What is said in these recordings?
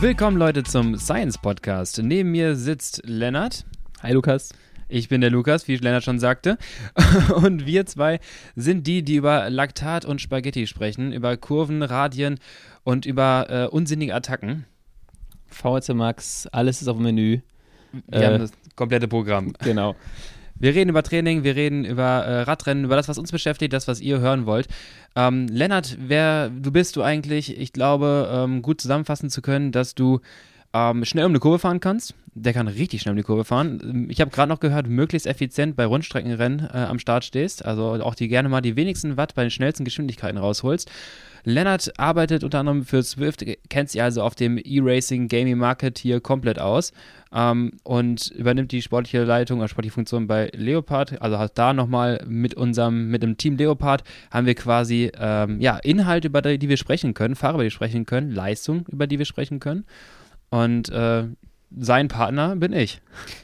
Willkommen Leute zum Science Podcast. Neben mir sitzt Lennart. Hi Lukas. Ich bin der Lukas, wie Lennart schon sagte. Und wir zwei sind die, die über Laktat und Spaghetti sprechen, über Kurven, Radien und über äh, unsinnige Attacken. VHC Max, alles ist auf dem Menü. Wir äh, haben das komplette Programm. Genau. Wir reden über Training, wir reden über äh, Radrennen, über das, was uns beschäftigt, das, was ihr hören wollt. Ähm, Lennart, wer du bist du eigentlich? Ich glaube, ähm, gut zusammenfassen zu können, dass du ähm, schnell um eine Kurve fahren kannst. Der kann richtig schnell um die Kurve fahren. Ähm, ich habe gerade noch gehört, möglichst effizient bei Rundstreckenrennen äh, am Start stehst. Also auch die gerne mal die wenigsten Watt bei den schnellsten Geschwindigkeiten rausholst. Lennart arbeitet unter anderem für Swift, kennt sich also auf dem E-Racing Gaming Market hier komplett aus ähm, und übernimmt die sportliche Leitung oder sportliche Funktion bei Leopard. Also hat da nochmal mit unserem, mit dem Team Leopard haben wir quasi ähm, ja, Inhalte, über die, wir sprechen können, Fahrer, über die wir sprechen können, Leistung, über die wir sprechen können. Und äh, sein Partner bin ich.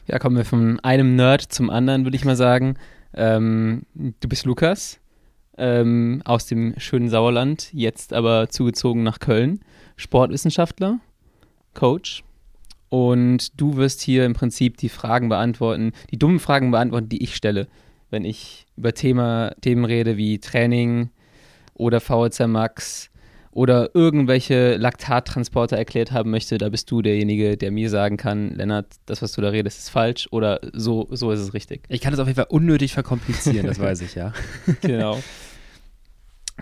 Ja, kommen wir von einem Nerd zum anderen, würde ich mal sagen. Ähm, du bist Lukas ähm, aus dem schönen Sauerland, jetzt aber zugezogen nach Köln. Sportwissenschaftler, Coach. Und du wirst hier im Prinzip die Fragen beantworten, die dummen Fragen beantworten, die ich stelle, wenn ich über Thema, Themen rede wie Training oder VHC Max oder irgendwelche Laktattransporter erklärt haben möchte, da bist du derjenige, der mir sagen kann, Lennart, das, was du da redest, ist falsch oder so, so ist es richtig. Ich kann es auf jeden Fall unnötig verkomplizieren, das weiß ich, ja. genau.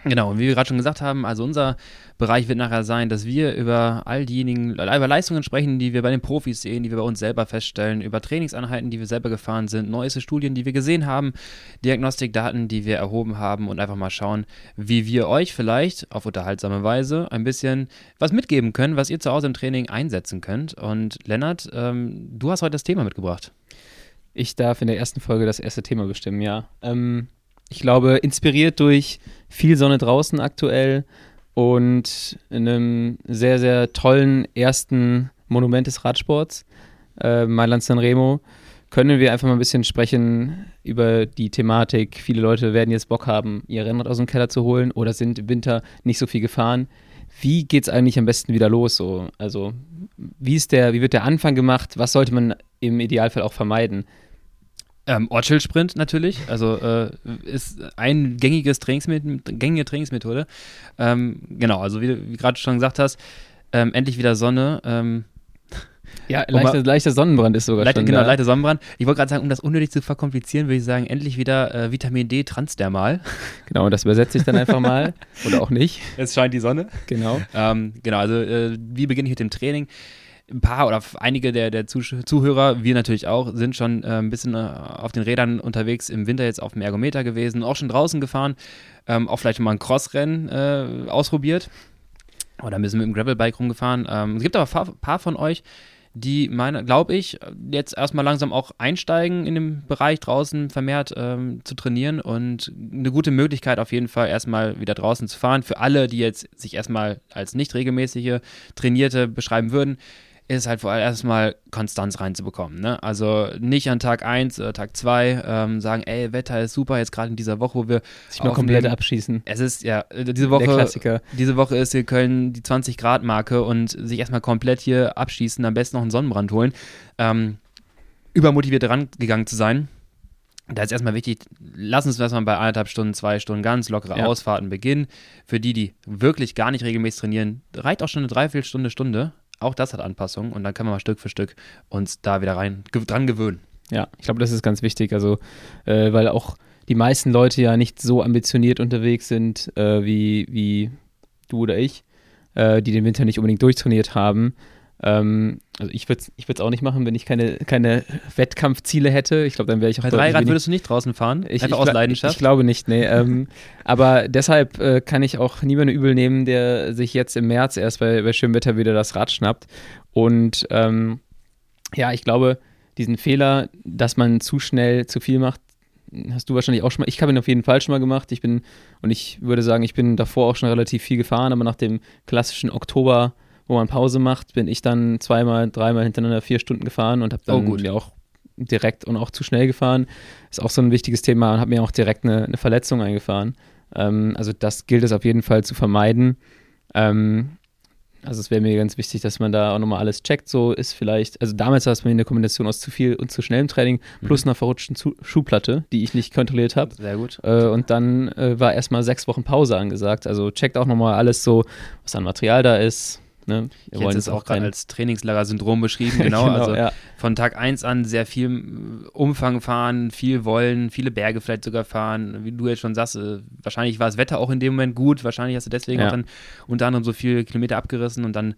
Genau, und wie wir gerade schon gesagt haben, also unser Bereich wird nachher sein, dass wir über all diejenigen, über Leistungen sprechen, die wir bei den Profis sehen, die wir bei uns selber feststellen, über Trainingseinheiten, die wir selber gefahren sind, neueste Studien, die wir gesehen haben, Diagnostikdaten, die wir erhoben haben und einfach mal schauen, wie wir euch vielleicht auf unterhaltsame Weise ein bisschen was mitgeben können, was ihr zu Hause im Training einsetzen könnt. Und Lennart, ähm, du hast heute das Thema mitgebracht. Ich darf in der ersten Folge das erste Thema bestimmen, ja. Ähm, ich glaube, inspiriert durch viel Sonne draußen aktuell und einem sehr, sehr tollen ersten Monument des Radsports, äh, Mailand Sanremo, können wir einfach mal ein bisschen sprechen über die Thematik. Viele Leute werden jetzt Bock haben, ihr Rennrad aus dem Keller zu holen oder sind im Winter nicht so viel gefahren. Wie geht es eigentlich am besten wieder los? So? Also, wie, ist der, wie wird der Anfang gemacht? Was sollte man im Idealfall auch vermeiden? Ähm, Ortsschild-Sprint natürlich, also äh, ist ein gängiges Trainingsmet gängige Trainingsmethode. Ähm, genau, also wie, wie gerade schon gesagt hast, ähm, endlich wieder Sonne. Ähm, ja, leichter, leichter Sonnenbrand ist sogar leichter, schon Genau, da. leichter Sonnenbrand. Ich wollte gerade sagen, um das unnötig zu verkomplizieren, würde ich sagen, endlich wieder äh, Vitamin D transdermal. Genau, das übersetze ich dann einfach mal. Oder auch nicht. Es scheint die Sonne. Genau. Ähm, genau, also äh, wie beginne ich mit dem Training? Ein paar oder einige der, der Zuhörer, wir natürlich auch, sind schon äh, ein bisschen äh, auf den Rädern unterwegs im Winter jetzt auf dem Ergometer gewesen, auch schon draußen gefahren, ähm, auch vielleicht mal ein Crossrennen äh, ausprobiert. Oder ein bisschen mit dem Gravelbike rumgefahren. Ähm, es gibt aber ein paar von euch, die, glaube ich, jetzt erstmal langsam auch einsteigen in dem Bereich draußen vermehrt ähm, zu trainieren und eine gute Möglichkeit auf jeden Fall erstmal wieder draußen zu fahren. Für alle, die jetzt sich erstmal als nicht regelmäßige Trainierte beschreiben würden, ist halt vor allem erstmal Konstanz reinzubekommen. Ne? Also nicht an Tag 1 oder Tag 2 ähm, sagen, ey, Wetter ist super, jetzt gerade in dieser Woche, wo wir sich mal komplett abschießen. Es ist, ja, diese Woche, diese Woche ist hier Köln die 20 Grad Marke und sich erstmal komplett hier abschießen, am besten noch einen Sonnenbrand holen. Ähm, übermotiviert rangegangen zu sein. Da ist erstmal wichtig, lass uns erstmal bei anderthalb Stunden, zwei Stunden ganz lockere ja. Ausfahrten beginnen. Für die, die wirklich gar nicht regelmäßig trainieren, reicht auch schon eine Dreiviertelstunde, Stunde. Auch das hat Anpassungen und dann kann man mal Stück für Stück uns da wieder rein dran gewöhnen. Ja, ich glaube, das ist ganz wichtig. Also, äh, weil auch die meisten Leute ja nicht so ambitioniert unterwegs sind äh, wie, wie du oder ich, äh, die den Winter nicht unbedingt durchtrainiert haben. Ähm, also ich würde es ich auch nicht machen, wenn ich keine, keine Wettkampfziele hätte. Ich glaube, dann wäre ich auch Bei Dreirad würdest du nicht draußen fahren? Ich, Einfach ich, aus Leidenschaft? Ich, glaube nicht, nee. ähm, aber deshalb äh, kann ich auch niemanden übel nehmen, der sich jetzt im März erst bei, bei schönem Wetter wieder das Rad schnappt. Und ähm, ja, ich glaube, diesen Fehler, dass man zu schnell zu viel macht, hast du wahrscheinlich auch schon mal, ich habe ihn auf jeden Fall schon mal gemacht. Ich bin, und ich würde sagen, ich bin davor auch schon relativ viel gefahren, aber nach dem klassischen Oktober wo man Pause macht, bin ich dann zweimal, dreimal hintereinander vier Stunden gefahren und habe dann oh, ja auch direkt und auch zu schnell gefahren. Ist auch so ein wichtiges Thema und habe mir auch direkt eine, eine Verletzung eingefahren. Ähm, also das gilt es auf jeden Fall zu vermeiden. Ähm, Also es wäre mir ganz wichtig, dass man da auch nochmal alles checkt. So ist vielleicht, also damals war es mir eine Kombination aus zu viel und zu schnellem Training plus einer verrutschten Zu Schuhplatte, die ich nicht kontrolliert habe. Sehr gut. Äh, und dann äh, war erstmal sechs Wochen Pause angesagt. Also checkt auch nochmal alles so, was an Material da ist. Ne? Ich hätte es auch gerade als Trainingslager-Syndrom beschrieben, genau. Genau, also ja. von Tag 1 an sehr viel Umfang fahren, viel wollen, viele Berge vielleicht sogar fahren. Wie du jetzt schon sagst, äh, wahrscheinlich war das Wetter auch in dem Moment gut, wahrscheinlich hast du deswegen Ja. auch dann unter anderem so viele Kilometer abgerissen und dann,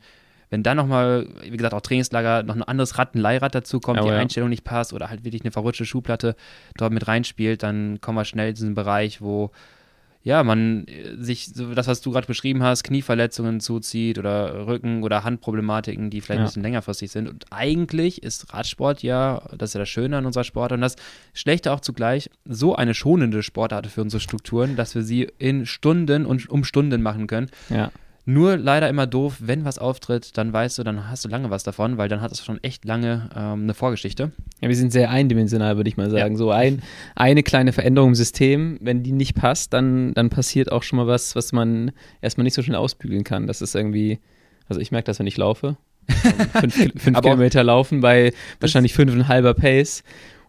wenn dann nochmal, wie gesagt, auch Trainingslager, noch ein anderes Rad, ein Leihrad dazu kommt, Aber die ja. Einstellung nicht passt oder halt wirklich eine verrutschte Schuhplatte dort mit reinspielt, dann kommen wir schnell in diesen Bereich, wo ja, man äh, sich, so das, was du gerade beschrieben hast, Knieverletzungen zuzieht oder Rücken- oder Handproblematiken, die vielleicht Ja. ein bisschen längerfristig sind. Und eigentlich ist Radsport ja, das ist ja das Schöne an unserer Sportart und das Schlechte auch zugleich, so eine schonende Sportart für unsere Strukturen, dass wir sie in Stunden und um Stunden machen können. Ja. Nur leider immer doof, wenn was auftritt, dann weißt du, dann hast du lange was davon, weil dann hat es schon echt lange ähm, eine Vorgeschichte. Ja, wir sind sehr eindimensional, würde ich mal sagen. So ein, eine kleine Veränderung im System, wenn die nicht passt, dann, dann passiert auch schon mal was, was man erstmal nicht so schnell ausbügeln kann. Das ist irgendwie, also ich merke das, wenn ich laufe. fünf fünf Kilometer laufen bei wahrscheinlich fünfeinhalber Pace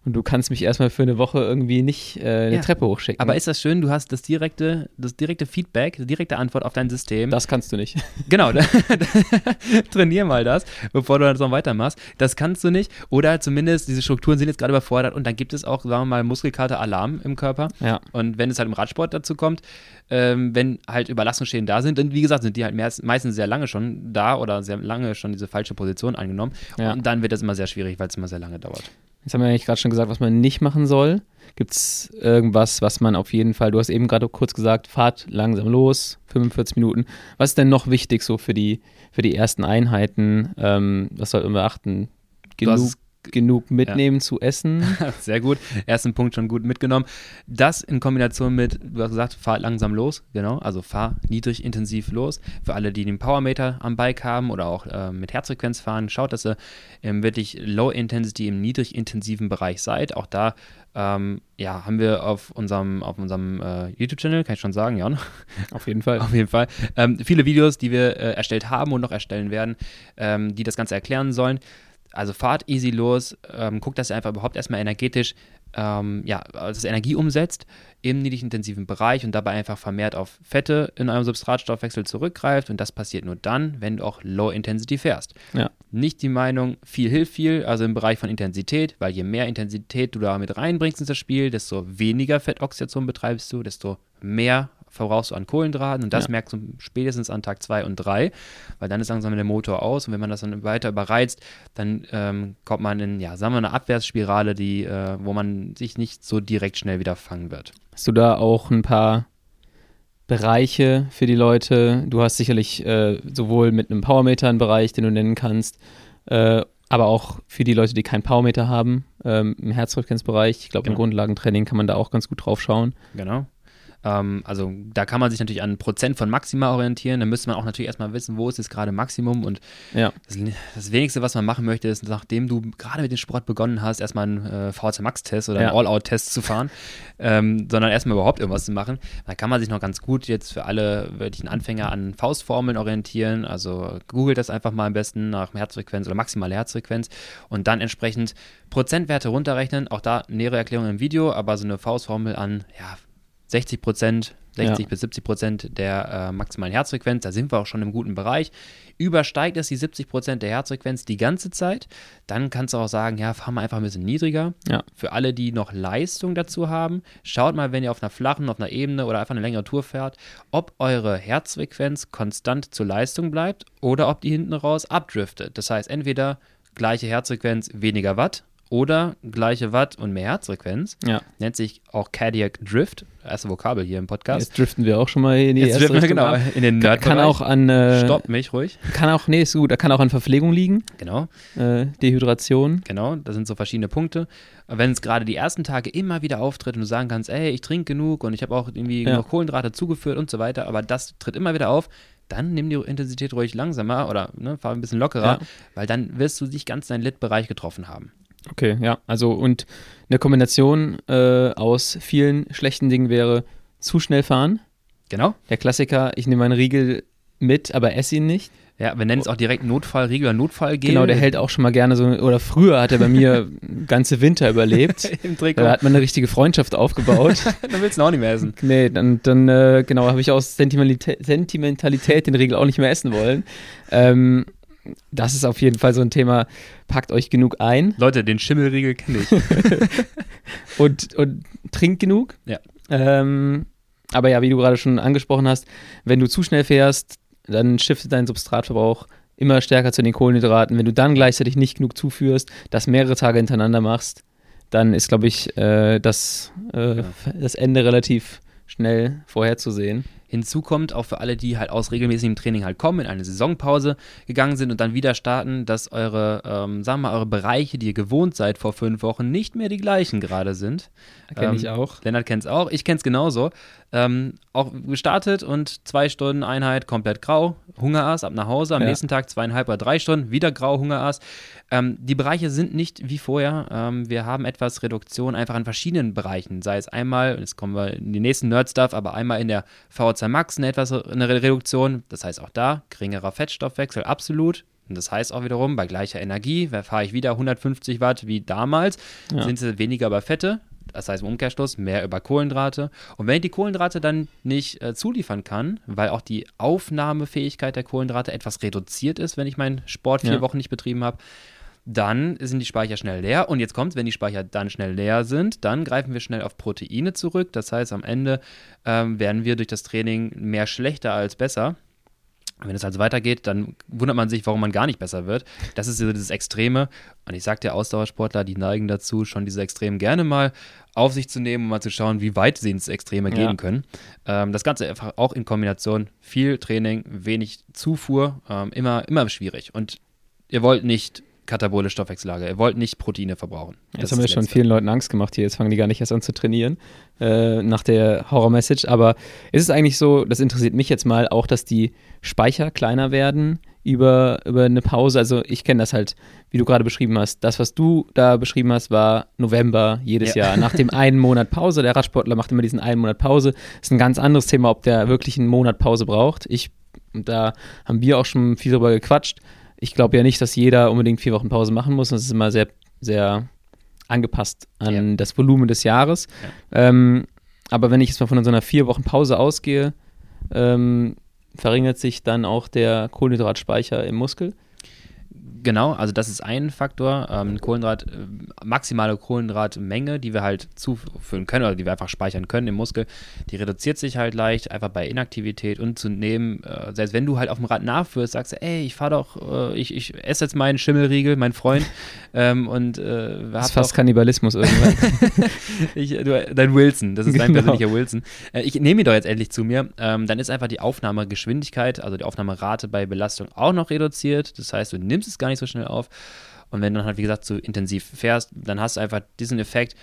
und du kannst mich erstmal für eine Woche irgendwie nicht äh, eine Ja. Treppe hochschicken. Aber ist das schön, du hast das direkte, das direkte Feedback, die direkte Antwort auf dein System. das kannst du nicht. Genau, trainier mal das, bevor du das noch weitermachst. Das kannst du nicht. Oder zumindest, diese Strukturen sind jetzt gerade überfordert und dann gibt es auch, sagen wir mal, Muskelkater-Alarm im Körper. Ja. Und wenn es halt im Radsport dazu kommt, ähm, wenn halt Überlastungsschäden da sind, und wie gesagt, sind die halt mehr, meistens sehr lange schon da oder sehr lange schon diese falsche Position eingenommen. Ja. Und dann wird das immer sehr schwierig, weil es immer sehr lange dauert. Jetzt haben wir eigentlich gerade schon gesagt, was man nicht machen soll. Gibt es irgendwas, was man auf jeden Fall, du hast eben gerade kurz gesagt, fahrt langsam los, 45 Minuten. Was ist denn noch wichtig so für die, für die ersten Einheiten? Ähm, was sollten wir hast Genug, genug mitnehmen zu essen? Sehr gut. Ersten Punkt schon gut mitgenommen. Das in Kombination mit, du hast gesagt, fahr langsam los, genau. Also fahr niedrig intensiv los. Für alle, die den Powermeter am Bike haben oder auch äh, mit Herzfrequenz fahren, schaut, dass ihr im wirklich Low Intensity, im niedrig intensiven Bereich seid. Auch da ähm, ja, haben wir auf unserem, auf unserem äh, YouTube-Channel, kann ich schon sagen, Jan, auf jeden Fall. auf jeden Fall. Ähm, viele Videos, die wir äh, erstellt haben und noch erstellen werden, ähm, die das Ganze erklären sollen. Also fahrt easy los, ähm, guckt, dass ihr einfach überhaupt erstmal energetisch ähm, ja, also Energie umsetzt im niedrig intensiven Bereich und dabei einfach vermehrt auf Fette in eurem Substratstoffwechsel zurückgreift und das passiert nur dann, wenn du auch Low Intensity fährst. Ja. Nicht die Meinung, viel hilft viel, also im Bereich von Intensität, weil je mehr Intensität du da mit reinbringst in das Spiel, desto weniger Fettoxidation betreibst du, desto mehr verbrauchst du an Kohlenhydraten und das Ja. merkst du spätestens an Tag 2 und 3, weil dann ist langsam der Motor aus und wenn man das dann weiter überreizt, dann ähm, kommt man in, ja, sagen wir, eine Abwärtsspirale, die, äh, wo man sich nicht so direkt schnell wieder fangen wird. Hast du da auch ein paar Bereiche für die Leute? Du hast sicherlich äh, sowohl mit einem Powermeter einen Bereich, den du nennen kannst, äh, aber auch für die Leute, die keinen Powermeter haben, ähm, im Herzfrequenzbereich. Ich glaube, im Genau. Grundlagentraining kann man da auch ganz gut drauf schauen. Genau. Ähm, also da kann man sich natürlich an Prozent von Maxima orientieren. Da müsste man auch natürlich erstmal wissen, wo ist jetzt gerade Maximum. Und Ja. das, das Wenigste, was man machen möchte, ist, nachdem du gerade mit dem Sport begonnen hast, erstmal einen äh, VHC Max-Test oder Ja. einen All-Out-Test zu fahren, ähm, sondern erstmal überhaupt irgendwas zu machen. Da kann man sich noch ganz gut jetzt für alle wirklichen Anfänger an Faustformeln orientieren. Also googelt das einfach mal am besten nach Herzfrequenz oder maximale Herzfrequenz und dann entsprechend Prozentwerte runterrechnen. Auch da nähere Erklärung im Video, aber so eine Faustformel an, ja, 60 Prozent, 60 Ja. bis 70 Prozent der äh, maximalen Herzfrequenz, da sind wir auch schon im guten Bereich. Übersteigt es die 70 Prozent der Herzfrequenz die ganze Zeit, dann kannst du auch sagen, ja, fahren wir einfach ein bisschen niedriger. Ja. Für alle, die noch Leistung dazu haben, schaut mal, wenn ihr auf einer flachen, auf einer Ebene oder einfach eine längere Tour fährt, ob eure Herzfrequenz konstant zur Leistung bleibt oder ob die hinten raus abdriftet. Das heißt, entweder gleiche Herzfrequenz, weniger Watt oder gleiche Watt und mehr Herzfrequenz. Ja. Nennt sich auch Cardiac Drift, erste Vokabel hier im Podcast. Jetzt driften wir auch schon mal in die Jetzt erste driften wir genau ab. in den Nerd kann auch an äh, Stopp mich ruhig. kann auch nee ist gut kann auch an Verpflegung liegen Genau, äh, Dehydration genau. Das sind so verschiedene Punkte. Wenn es gerade die ersten Tage immer wieder auftritt und du sagen kannst, ey, ich trinke genug und ich habe auch irgendwie Ja. genug Kohlenhydrate zugeführt und so weiter, aber das tritt immer wieder auf, dann nimm die Intensität ruhig langsamer oder ne, fahr ein bisschen lockerer, Ja. weil dann wirst du dich ganz in deinen Lit-Bereich getroffen haben. Okay, ja, also und eine Kombination äh, aus vielen schlechten Dingen wäre zu schnell fahren. Genau. Der Klassiker, ich nehme meinen Riegel mit, aber esse ihn nicht. Ja, wir nennen es auch direkt Notfallriegel oder Notfallgel. Genau, der hält auch schon mal gerne so, oder früher hat er bei mir ganze Winter überlebt. Im Trikot. Da hat man eine richtige Freundschaft aufgebaut. dann willst du ihn auch nicht mehr essen. Nee, dann, dann äh, genau, habe ich aus Sentimentalität, Sentimentalität den Riegel auch nicht mehr essen wollen. Ähm, das ist auf jeden Fall so ein Thema, packt euch genug ein Leute, den Schimmelriegel kenne ich. und, und trinkt genug. Ja. Ähm, aber ja, wie du gerade schon angesprochen hast, wenn du zu schnell fährst, dann shiftet dein Substratverbrauch immer stärker zu den Kohlenhydraten. Wenn du dann gleichzeitig nicht genug zuführst, das mehrere Tage hintereinander machst, dann ist, glaube ich, äh, das, äh, Ja. das Ende relativ schnell vorherzusehen. Hinzu kommt auch für alle, die halt aus regelmäßigem Training halt kommen, in eine Saisonpause gegangen sind und dann wieder starten, dass eure, ähm, sagen wir mal, eure Bereiche, die ihr gewohnt seid vor fünf Wochen, nicht mehr die gleichen gerade sind. Kenne Ähm, ich auch. Lennart kennt es auch, ich kenne es genauso. Ähm, auch gestartet und zwei Stunden Einheit komplett grau, Hungerass, ab nach Hause, am Ja. nächsten Tag zweieinhalb oder drei Stunden, wieder grau, Hungerass. Ähm, die Bereiche sind nicht wie vorher. Ähm, wir haben etwas Reduktion einfach an verschiedenen Bereichen, sei es einmal, jetzt kommen wir in die nächsten Nerd-Stuff, aber einmal in der VO2 Max eine etwas eine Reduktion, das heißt auch da geringerer Fettstoffwechsel, absolut. Und das heißt auch wiederum, bei gleicher Energie, fahre ich wieder 150 Watt wie damals, Ja. sind es weniger über Fette, das heißt im Umkehrschluss mehr über Kohlenhydrate. Und wenn ich die Kohlenhydrate dann nicht äh, zuliefern kann, weil auch die Aufnahmefähigkeit der Kohlenhydrate etwas reduziert ist, wenn ich meinen Sport vier Ja. Wochen nicht betrieben habe, dann sind die Speicher schnell leer. Und jetzt kommt wenn die Speicher dann schnell leer sind, dann greifen wir schnell auf Proteine zurück. Das heißt, am Ende ähm, werden wir durch das Training mehr schlechter als besser. Wenn es also weitergeht, dann wundert man sich, warum man gar nicht besser wird. Das ist dieses Extreme. Und ich sag dir, Ausdauersportler, die neigen dazu, schon diese Extremen gerne mal auf sich zu nehmen, um mal zu schauen, wie weit sie ins Extreme Ja. gehen können. Ähm, das Ganze einfach auch in Kombination viel Training, wenig Zufuhr, ähm, immer, immer schwierig. Und ihr wollt nicht katabole Stoffwechsellager, ihr wollt nicht Proteine verbrauchen. Das Jetzt haben wir das schon Letzte. vielen Leuten Angst gemacht hier. Jetzt fangen die gar nicht erst an zu trainieren äh, nach der Horror-Message. Aber ist es eigentlich so, das interessiert mich jetzt mal, auch, dass die Speicher kleiner werden über, über eine Pause? Also ich kenne das halt, wie du gerade beschrieben hast. Das, was du da beschrieben hast, war November jedes Ja. Jahr. Nach dem einen Monat Pause. Der Radsportler macht immer diesen einen Monat Pause. Ist ein ganz anderes Thema, ob der wirklich einen Monat Pause braucht. Ich, da haben wir auch schon viel drüber gequatscht. Ich glaube ja nicht, dass jeder unbedingt vier Wochen Pause machen muss. Das ist immer sehr, sehr angepasst an Ja. das Volumen des Jahres. Ähm, aber wenn ich jetzt mal von so einer vier Wochen Pause ausgehe, ähm, verringert sich dann auch der Kohlenhydratspeicher im Muskel. Genau, also das ist ein Faktor. Ähm, Kohlenhydrat, äh, maximale Kohlenhydratmenge, die wir halt zuführen können oder die wir einfach speichern können im Muskel, die reduziert sich halt leicht, einfach bei Inaktivität und zu nehmen, äh, selbst wenn du halt auf dem Rad nachführst, sagst du, ey, ich fahr doch, äh, ich, ich esse jetzt meinen Schimmelriegel, mein Freund, ähm, und äh, Das ist fast Kannibalismus irgendwann. ich, du, dein Wilson, das ist dein Genau. persönlicher Wilson. Äh, ich nehme ihn doch jetzt endlich zu mir. Ähm, dann ist einfach die Aufnahmegeschwindigkeit, also die Aufnahmerate bei Belastung auch noch reduziert. Das heißt, du nimmst es gar nicht so schnell auf. Und wenn du dann halt, wie gesagt, so intensiv fährst, dann hast du einfach diesen Effekt.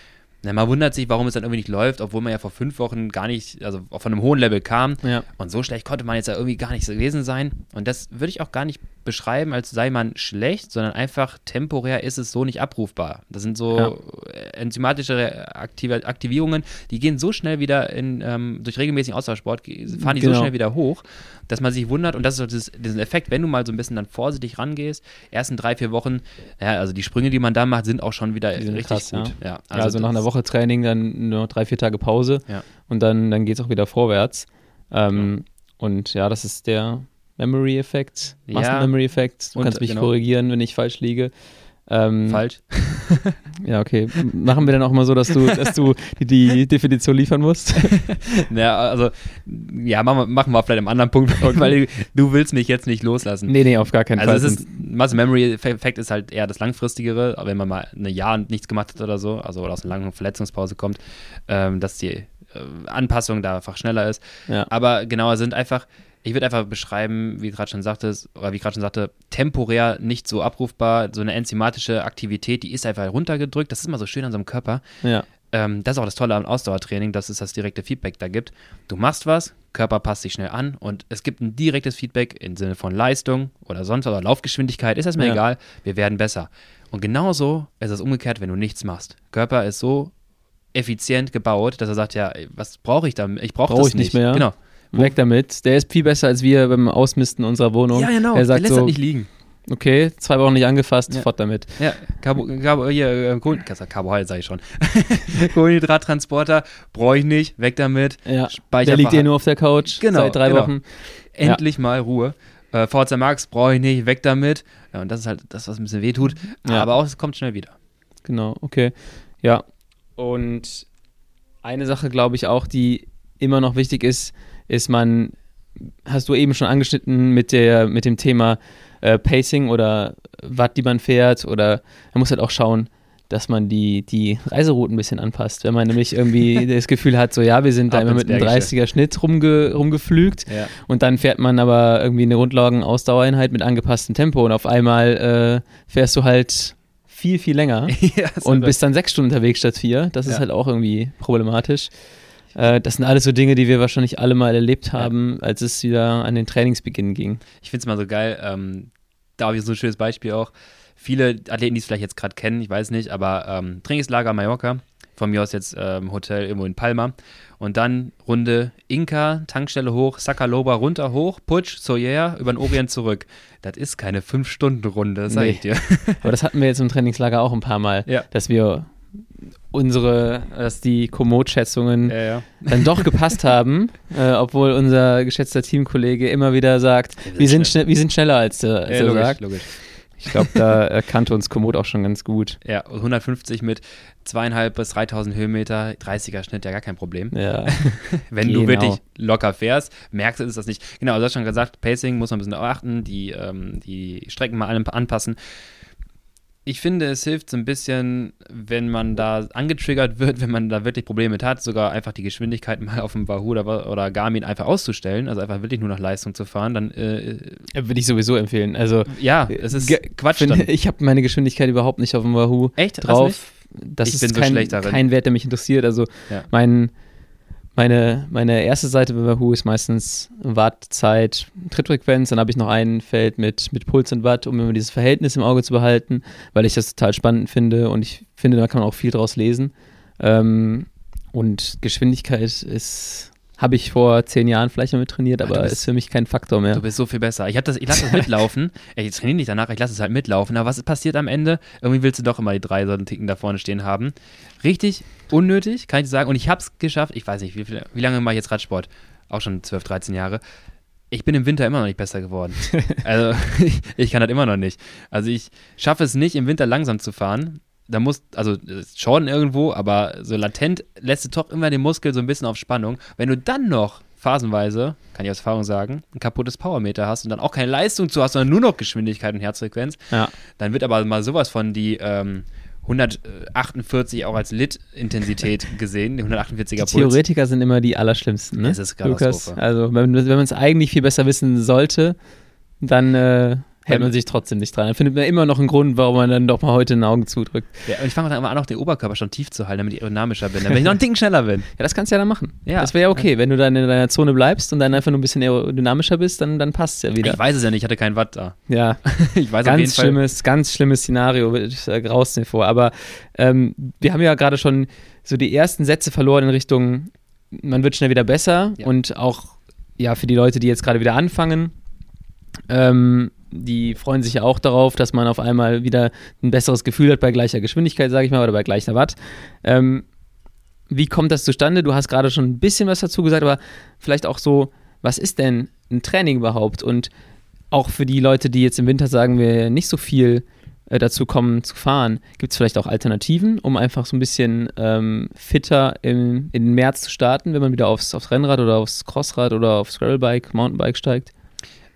Na, man wundert sich, warum es dann irgendwie nicht läuft, obwohl man ja vor fünf Wochen gar nicht, also von einem hohen Level kam. ja. Und so schlecht konnte man jetzt ja irgendwie gar nicht gewesen sein. Und das würde ich auch gar nicht beschreiben, als sei man schlecht, sondern einfach temporär ist es so nicht abrufbar. Das sind so Ja. äh, enzymatische Aktiv Aktivierungen, die gehen so schnell wieder in, ähm, durch regelmäßigen Austauschsport, fahren die so Genau. schnell wieder hoch, dass man sich wundert. Und das ist so dieses, diesen Effekt, wenn du mal so ein bisschen dann vorsichtig rangehst, ersten drei, vier Wochen, ja, also die Sprünge, die man da macht, sind auch schon wieder richtig krass, gut. Ja. Also, also nach einer Woche Training dann nur drei, vier Tage Pause Ja. und dann, dann geht es auch wieder vorwärts. Ähm, Und ja, das ist der Memory-Effekt, Ja. Muscle-Memory-Effekt. Du Und, kannst mich genau. korrigieren, wenn ich falsch liege. Ähm, Falsch. Ja, okay. Machen wir dann auch mal so, dass du, dass du die, die Definition liefern musst? Ja, also, ja, machen wir, machen wir vielleicht am anderen Punkt, weil du willst mich jetzt nicht loslassen. nee, nee, auf gar keinen Also Fall. es ist, Muscle Memory Effekt ist halt eher das langfristigere, wenn man mal ein Jahr nichts gemacht hat oder so, also oder aus einer langen Verletzungspause kommt, ähm, dass die äh, Anpassung da einfach schneller ist. Ja. Aber genauer sind einfach, ich würde einfach beschreiben, wie gerade schon sagtest, oder wie gerade schon sagte, temporär nicht so abrufbar, so eine enzymatische Aktivität, die ist einfach runtergedrückt. Das ist immer so schön an so einem Körper. ja. Ähm, das ist auch das Tolle am Ausdauertraining, dass es das direkte Feedback da gibt. Du machst was, Körper passt sich schnell an und es gibt ein direktes Feedback im Sinne von Leistung oder sonst oder Laufgeschwindigkeit, ist das mir Ja. egal, wir werden besser. Und genauso ist es umgekehrt, wenn du nichts machst. Körper ist so effizient gebaut, dass er sagt, ja, was brauche ich da? Ich brauche Brauch das ich nicht mehr. Genau. Weg damit. Der ist viel besser als wir beim Ausmisten unserer Wohnung. Ja, genau. Er sagt der lässt so, das nicht liegen. okay, zwei Wochen nicht angefasst, Ja. fort damit. Ja, Carbo, Carbo, hier, äh, Kohlen, Carbohydrate sage ich schon. Kohlenhydrattransporter brauche ich nicht, weg damit. Ja. Speicher Der liegt eh nur auf der Couch Genau, seit drei genau. Wochen. Endlich mal Ruhe. Äh, VZ Max brauche ich nicht, weg damit. Ja, und das ist halt das, was ein bisschen weh tut. Ja. Aber auch, es kommt schnell wieder. Genau, okay. Ja. Und eine Sache, glaube ich, auch, die immer noch wichtig ist, ist man, hast du eben schon angeschnitten mit der, mit dem Thema äh, Pacing oder Watt, die man fährt, oder man muss halt auch schauen, dass man die, die Reiserouten ein bisschen anpasst. Wenn man nämlich irgendwie das Gefühl hat, so ja, wir sind da immer mit einem Bergische. 30er Schnitt rumge, rumgeflügt Ja. und dann fährt man aber irgendwie eine Rundlagen-Ausdauereinheit mit angepasstem Tempo und auf einmal äh, fährst du halt viel, viel länger ja, und bist dann sechs Stunden unterwegs statt vier. Das ist Ja. halt auch irgendwie problematisch. Äh, das sind alles so Dinge, die wir wahrscheinlich alle mal erlebt haben, als es wieder an den Trainingsbeginn ging. Ich finde es mal so geil. Ähm, da habe ich so ein schönes Beispiel auch. Viele Athleten, die es vielleicht jetzt gerade kennen, ich weiß nicht, aber ähm, Trainingslager Mallorca, von mir aus jetzt ähm, Hotel irgendwo in Palma. Und dann Runde Inka, Tankstelle hoch, Sacaloba runter, hoch, Putsch, Soyer, über den Orient zurück. Das ist keine 5-Stunden-Runde, das sage Nee. ich dir. Aber das hatten wir jetzt im Trainingslager auch ein paar Mal, Ja. dass wir unsere, dass die Komoot-Schätzungen Ja, ja. dann doch gepasst haben, äh, obwohl unser geschätzter Teamkollege immer wieder sagt, Wir sind wir sind, schnell. wir sind schneller als, der, als ja logisch, sagt. logisch. Ich glaube, da kannte uns Komoot auch schon ganz gut. Ja, 150 mit zweieinhalb bis 3000 Höhenmeter, 30er Schnitt, ja gar kein Problem. Ja, Wenn Genau. du wirklich locker fährst, merkst du ist das nicht. Genau, du hast schon gesagt, Pacing muss man ein bisschen achten, die, ähm, die Strecken mal an- anpassen. Ich finde, es hilft so ein bisschen, wenn man da angetriggert wird, wenn man da wirklich Probleme mit hat, sogar einfach die Geschwindigkeit mal auf dem Wahoo oder, oder Garmin einfach auszustellen, also einfach wirklich nur nach Leistung zu fahren, dann, äh, würde ich sowieso empfehlen. Also, ja, es ist Quatsch finde, dann. ich habe meine Geschwindigkeit überhaupt nicht auf dem Wahoo Echt? Drauf. Das Ich ist bin so kein, schlecht darin. kein Wert, der mich interessiert. Also Ja. mein, meine, meine erste Seite bei Wahoo ist meistens Wattzeit, Trittfrequenz. Dann habe ich noch ein Feld mit, mit Puls und Watt, um immer dieses Verhältnis im Auge zu behalten, weil ich das total spannend finde und ich finde, da kann man auch viel draus lesen. Ähm, und Geschwindigkeit ist, habe ich vor zehn Jahren vielleicht noch mit trainiert, aber bist- ist für mich kein Faktor mehr. Du bist so viel besser. Ich, das, ich lasse das mitlaufen. Ich trainiere nicht danach, ich lasse es halt mitlaufen. Aber was passiert am Ende? Irgendwie willst du doch immer die drei so einen Ticken da vorne stehen haben. Richtig unnötig, kann ich sagen. Und ich habe es geschafft. Ich weiß nicht, wie, wie lange mache ich jetzt Radsport? Auch schon 12, 13 Jahre. Ich bin im Winter immer noch nicht besser geworden. Also ich, ich kann das immer noch nicht. Also ich schaffe es nicht, im Winter langsam zu fahren. Da muss, also äh, schon irgendwo, aber so latent lässt du doch immer den Muskel so ein bisschen auf Spannung. Wenn du dann noch phasenweise, kann ich aus Erfahrung sagen, ein kaputtes Powermeter hast und dann auch keine Leistung zu hast, sondern nur noch Geschwindigkeit und Herzfrequenz, Ja. dann wird aber mal sowas von die ähm, 148 auch als Lit-Intensität gesehen, die 148er Die Puls. Theoretiker sind immer die allerschlimmsten, ne? Es ist Lukas. Katastrophe. Also, wenn, wenn man es eigentlich viel besser wissen sollte, dann äh, hält Wenn- man sich trotzdem nicht dran. Dann findet man immer noch einen Grund, warum man dann doch mal heute ein Auge zudrückt. Ja, und ich fange dann immer an, auch den Oberkörper schon tief zu halten, damit ich aerodynamischer bin, damit ich noch einen Ticken schneller bin. Ja, das kannst du ja dann machen. Ja. Das wäre ja okay. Wenn du dann in deiner Zone bleibst und dann einfach nur ein bisschen aerodynamischer bist, dann, dann passt es ja wieder. Ich weiß es ja nicht, ich hatte keinen Watt da. Ja, Ich weiß auf jeden ganz Fall. schlimmes, ganz schlimmes Szenario, ich äh, graust mir vor. Aber ähm, wir haben ja gerade schon so die ersten Sätze verloren in Richtung, man wird schnell wieder besser Ja. und auch ja für die Leute, die jetzt gerade wieder anfangen, ähm, die freuen sich ja auch darauf, dass man auf einmal wieder ein besseres Gefühl hat bei gleicher Geschwindigkeit, sage ich mal, oder bei gleicher Watt. Ähm, wie kommt das zustande? Du hast gerade schon ein bisschen was dazu gesagt, aber vielleicht auch so, was ist denn ein Training überhaupt? Und auch für die Leute, die jetzt im Winter sagen, wir nicht so viel äh, dazu kommen zu fahren, gibt es vielleicht auch Alternativen, um einfach so ein bisschen ähm, fitter im, in den März zu starten, wenn man wieder aufs, aufs Rennrad oder aufs Crossrad oder aufs Gravelbike, Mountainbike steigt?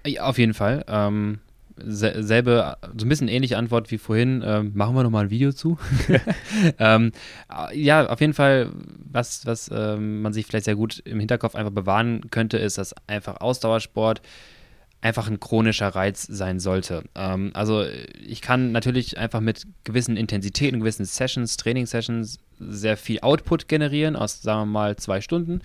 Ja, auf jeden Fall. Ähm, selbe, so ein bisschen ähnliche Antwort wie vorhin. Ähm, machen wir nochmal ein Video zu. ähm, äh, ja, auf jeden Fall, was, was ähm, man sich vielleicht sehr gut im Hinterkopf einfach bewahren könnte, ist, dass einfach Ausdauersport einfach ein chronischer Reiz sein sollte. Ähm, also ich kann natürlich einfach mit gewissen Intensitäten, gewissen Sessions, Training-Sessions sehr viel Output generieren aus, sagen wir mal, zwei Stunden.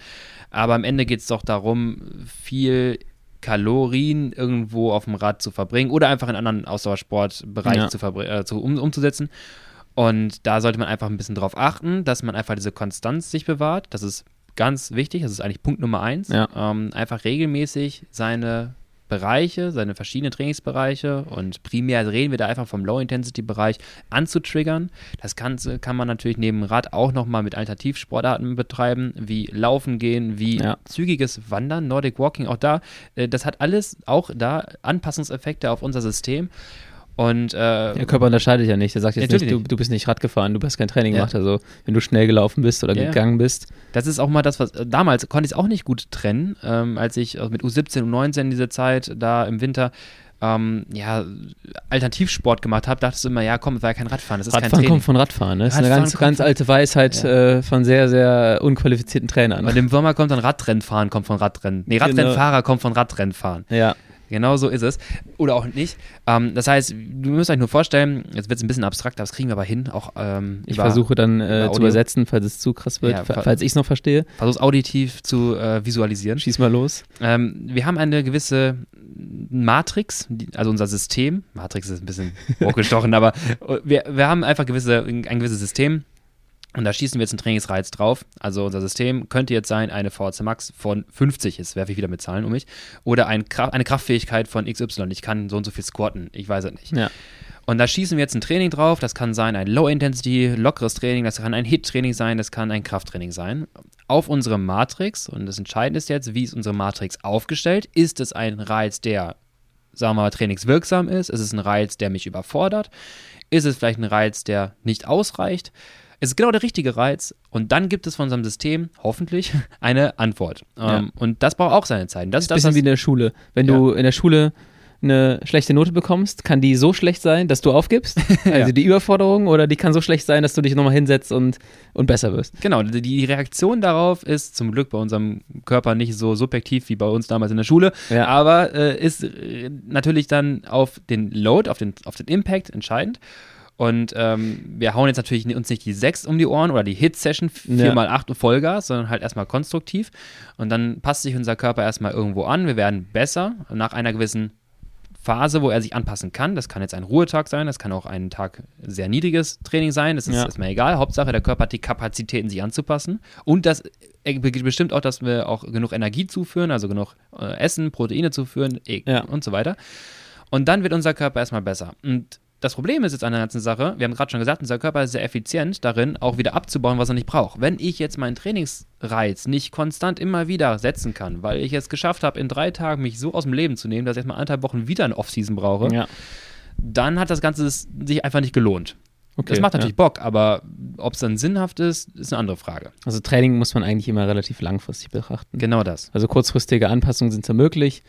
Aber am Ende geht es doch darum, viel Kalorien irgendwo auf dem Rad zu verbringen oder einfach in anderen Ausdauersportbereichen Ja. zu, äh, zu um, umzusetzen. Und da sollte man einfach ein bisschen drauf achten, dass man einfach diese Konstanz sich bewahrt, dass es ganz wichtig, das ist eigentlich Punkt Nummer eins. Ja. Ähm, einfach regelmäßig seine Bereiche, seine verschiedenen Trainingsbereiche und primär reden wir da einfach vom Low-Intensity-Bereich anzutriggern. Das kann, kann man natürlich neben Rad auch nochmal mit Alternativsportarten betreiben, wie Laufen gehen, wie Ja. zügiges Wandern, Nordic Walking, auch da. Äh, das hat alles auch da Anpassungseffekte auf unser System. Und äh, Der Körper unterscheidet ja nicht. Der sagt jetzt nicht, du, du bist nicht Rad gefahren, du hast kein Training Ja. gemacht. Also, wenn du schnell gelaufen bist oder Ja, ja. gegangen bist. Das ist auch mal das, was äh, damals konnte ich es auch nicht gut trennen, ähm, als ich äh, mit U17 und U19 diese Zeit da im Winter ähm, ja, Alternativsport gemacht habe, dachtest du immer, ja komm, das war ja kein Radfahren, das ist kein Radfahren Training. kommt von Radfahren. Ne? Das ist eine Radfahren ganz, ganz alte Weisheit äh, von sehr, sehr unqualifizierten Trainern. Bei dem Sommer kommt dann Radrennfahren, kommt von Radrennen. Nee, Genau. Radrennfahrer kommt von Radrennfahren. Ja, Genau so ist es. Oder auch nicht. Ähm, das heißt, du müsst euch nur vorstellen, jetzt wird es ein bisschen abstrakt, aber das kriegen wir aber hin. Auch, ähm, ich versuche dann äh, zu übersetzen, falls es zu krass wird, Ja, fa- fa- falls ich es noch verstehe. Versuch's auditiv zu äh, visualisieren. Schieß mal los. Ähm, wir haben eine gewisse Matrix, also unser System. Matrix ist ein bisschen hochgestochen, aber wir, wir haben einfach gewisse, ein gewisses System. Und da schießen wir jetzt einen Trainingsreiz drauf. Also unser System könnte jetzt sein, eine VHC Max von 50, jetzt werfe ich wieder mit Zahlen um mich, oder ein Kraft, eine Kraftfähigkeit von XY. Ich kann so und so viel squatten, ich weiß es nicht. Ja. Und da schießen wir jetzt ein Training drauf. Das kann sein ein Low-Intensity, lockeres Training, das kann ein Hit-Training sein, das kann ein Krafttraining sein. Auf unsere Matrix, und das Entscheidende ist jetzt, wie ist unsere Matrix aufgestellt? Ist es ein Reiz, der, sagen wir mal, trainingswirksam ist? Ist es ein Reiz, der mich überfordert? Ist es vielleicht ein Reiz, der nicht ausreicht? Es ist genau der richtige Reiz und dann gibt es von unserem System hoffentlich eine Antwort. Ja. Ähm, und das braucht auch seine Zeit. Das ist Das ist ein was bisschen wie in der Schule. Wenn du in der Schule eine schlechte Note bekommst, kann die so schlecht sein, dass du aufgibst. Also die Überforderung oder die kann so schlecht sein, dass du dich nochmal hinsetzt und, und besser wirst. Genau, die die Reaktion darauf ist zum Glück bei unserem Körper nicht so subjektiv wie bei uns damals in der Schule, Ja. aber äh, ist äh, natürlich dann auf den Load, auf den, auf den Impact entscheidend. Und ähm, wir hauen jetzt natürlich uns nicht die 6 um die Ohren oder die Hit-Session Ja. 4x8 und Vollgas, sondern halt erstmal konstruktiv. Und dann passt sich unser Körper erstmal irgendwo an. Wir werden besser nach einer gewissen Phase, wo er sich anpassen kann. Das kann jetzt ein Ruhetag sein, das kann auch ein Tag sehr niedriges Training sein. Das ist Ja. erstmal egal. Hauptsache, der Körper hat die Kapazitäten, sich anzupassen. Und das be- bestimmt auch, dass wir auch genug Energie zuführen, also genug äh, Essen, Proteine zuführen eh, Ja. und so weiter. Und dann wird unser Körper erstmal besser. Und das Problem ist jetzt an der ganzen Sache, wir haben gerade schon gesagt, unser Körper ist sehr effizient darin, auch wieder abzubauen, was er nicht braucht. Wenn ich jetzt meinen Trainingsreiz nicht konstant immer wieder setzen kann, weil ich es geschafft habe, in drei Tagen mich so aus dem Leben zu nehmen, dass ich erstmal anderthalb Wochen wieder eine Off-Season brauche, Ja. dann hat das Ganze sich einfach nicht gelohnt. Okay, das macht natürlich ja. Bock, aber ob es dann sinnhaft ist, ist eine andere Frage. Also Training muss man eigentlich immer relativ langfristig betrachten. Genau das. Also kurzfristige Anpassungen sind zwar möglich,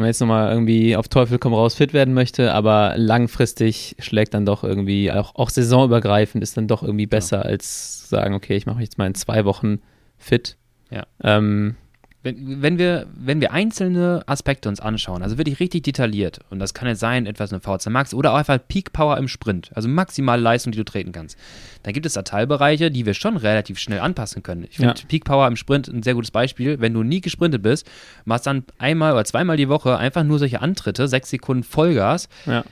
wenn man jetzt nochmal irgendwie auf Teufel komm raus fit werden möchte, aber langfristig schlägt dann doch irgendwie, auch, auch saisonübergreifend ist dann doch irgendwie besser als sagen, okay, ich mache mich jetzt mal in zwei Wochen fit. Ja. Ähm, Wenn, wenn, wir, wenn wir einzelne Aspekte uns anschauen, also wirklich richtig detailliert, und das kann jetzt sein, etwas eine VC Max oder auch einfach Peak Power im Sprint, also maximale Leistung, die du treten kannst, dann gibt es da Teilbereiche, die wir schon relativ schnell anpassen können. Ich finde Ja. Peak Power im Sprint ein sehr gutes Beispiel. Wenn du nie gesprintet bist, machst dann einmal oder zweimal die Woche einfach nur solche Antritte, sechs Sekunden Vollgas, ja.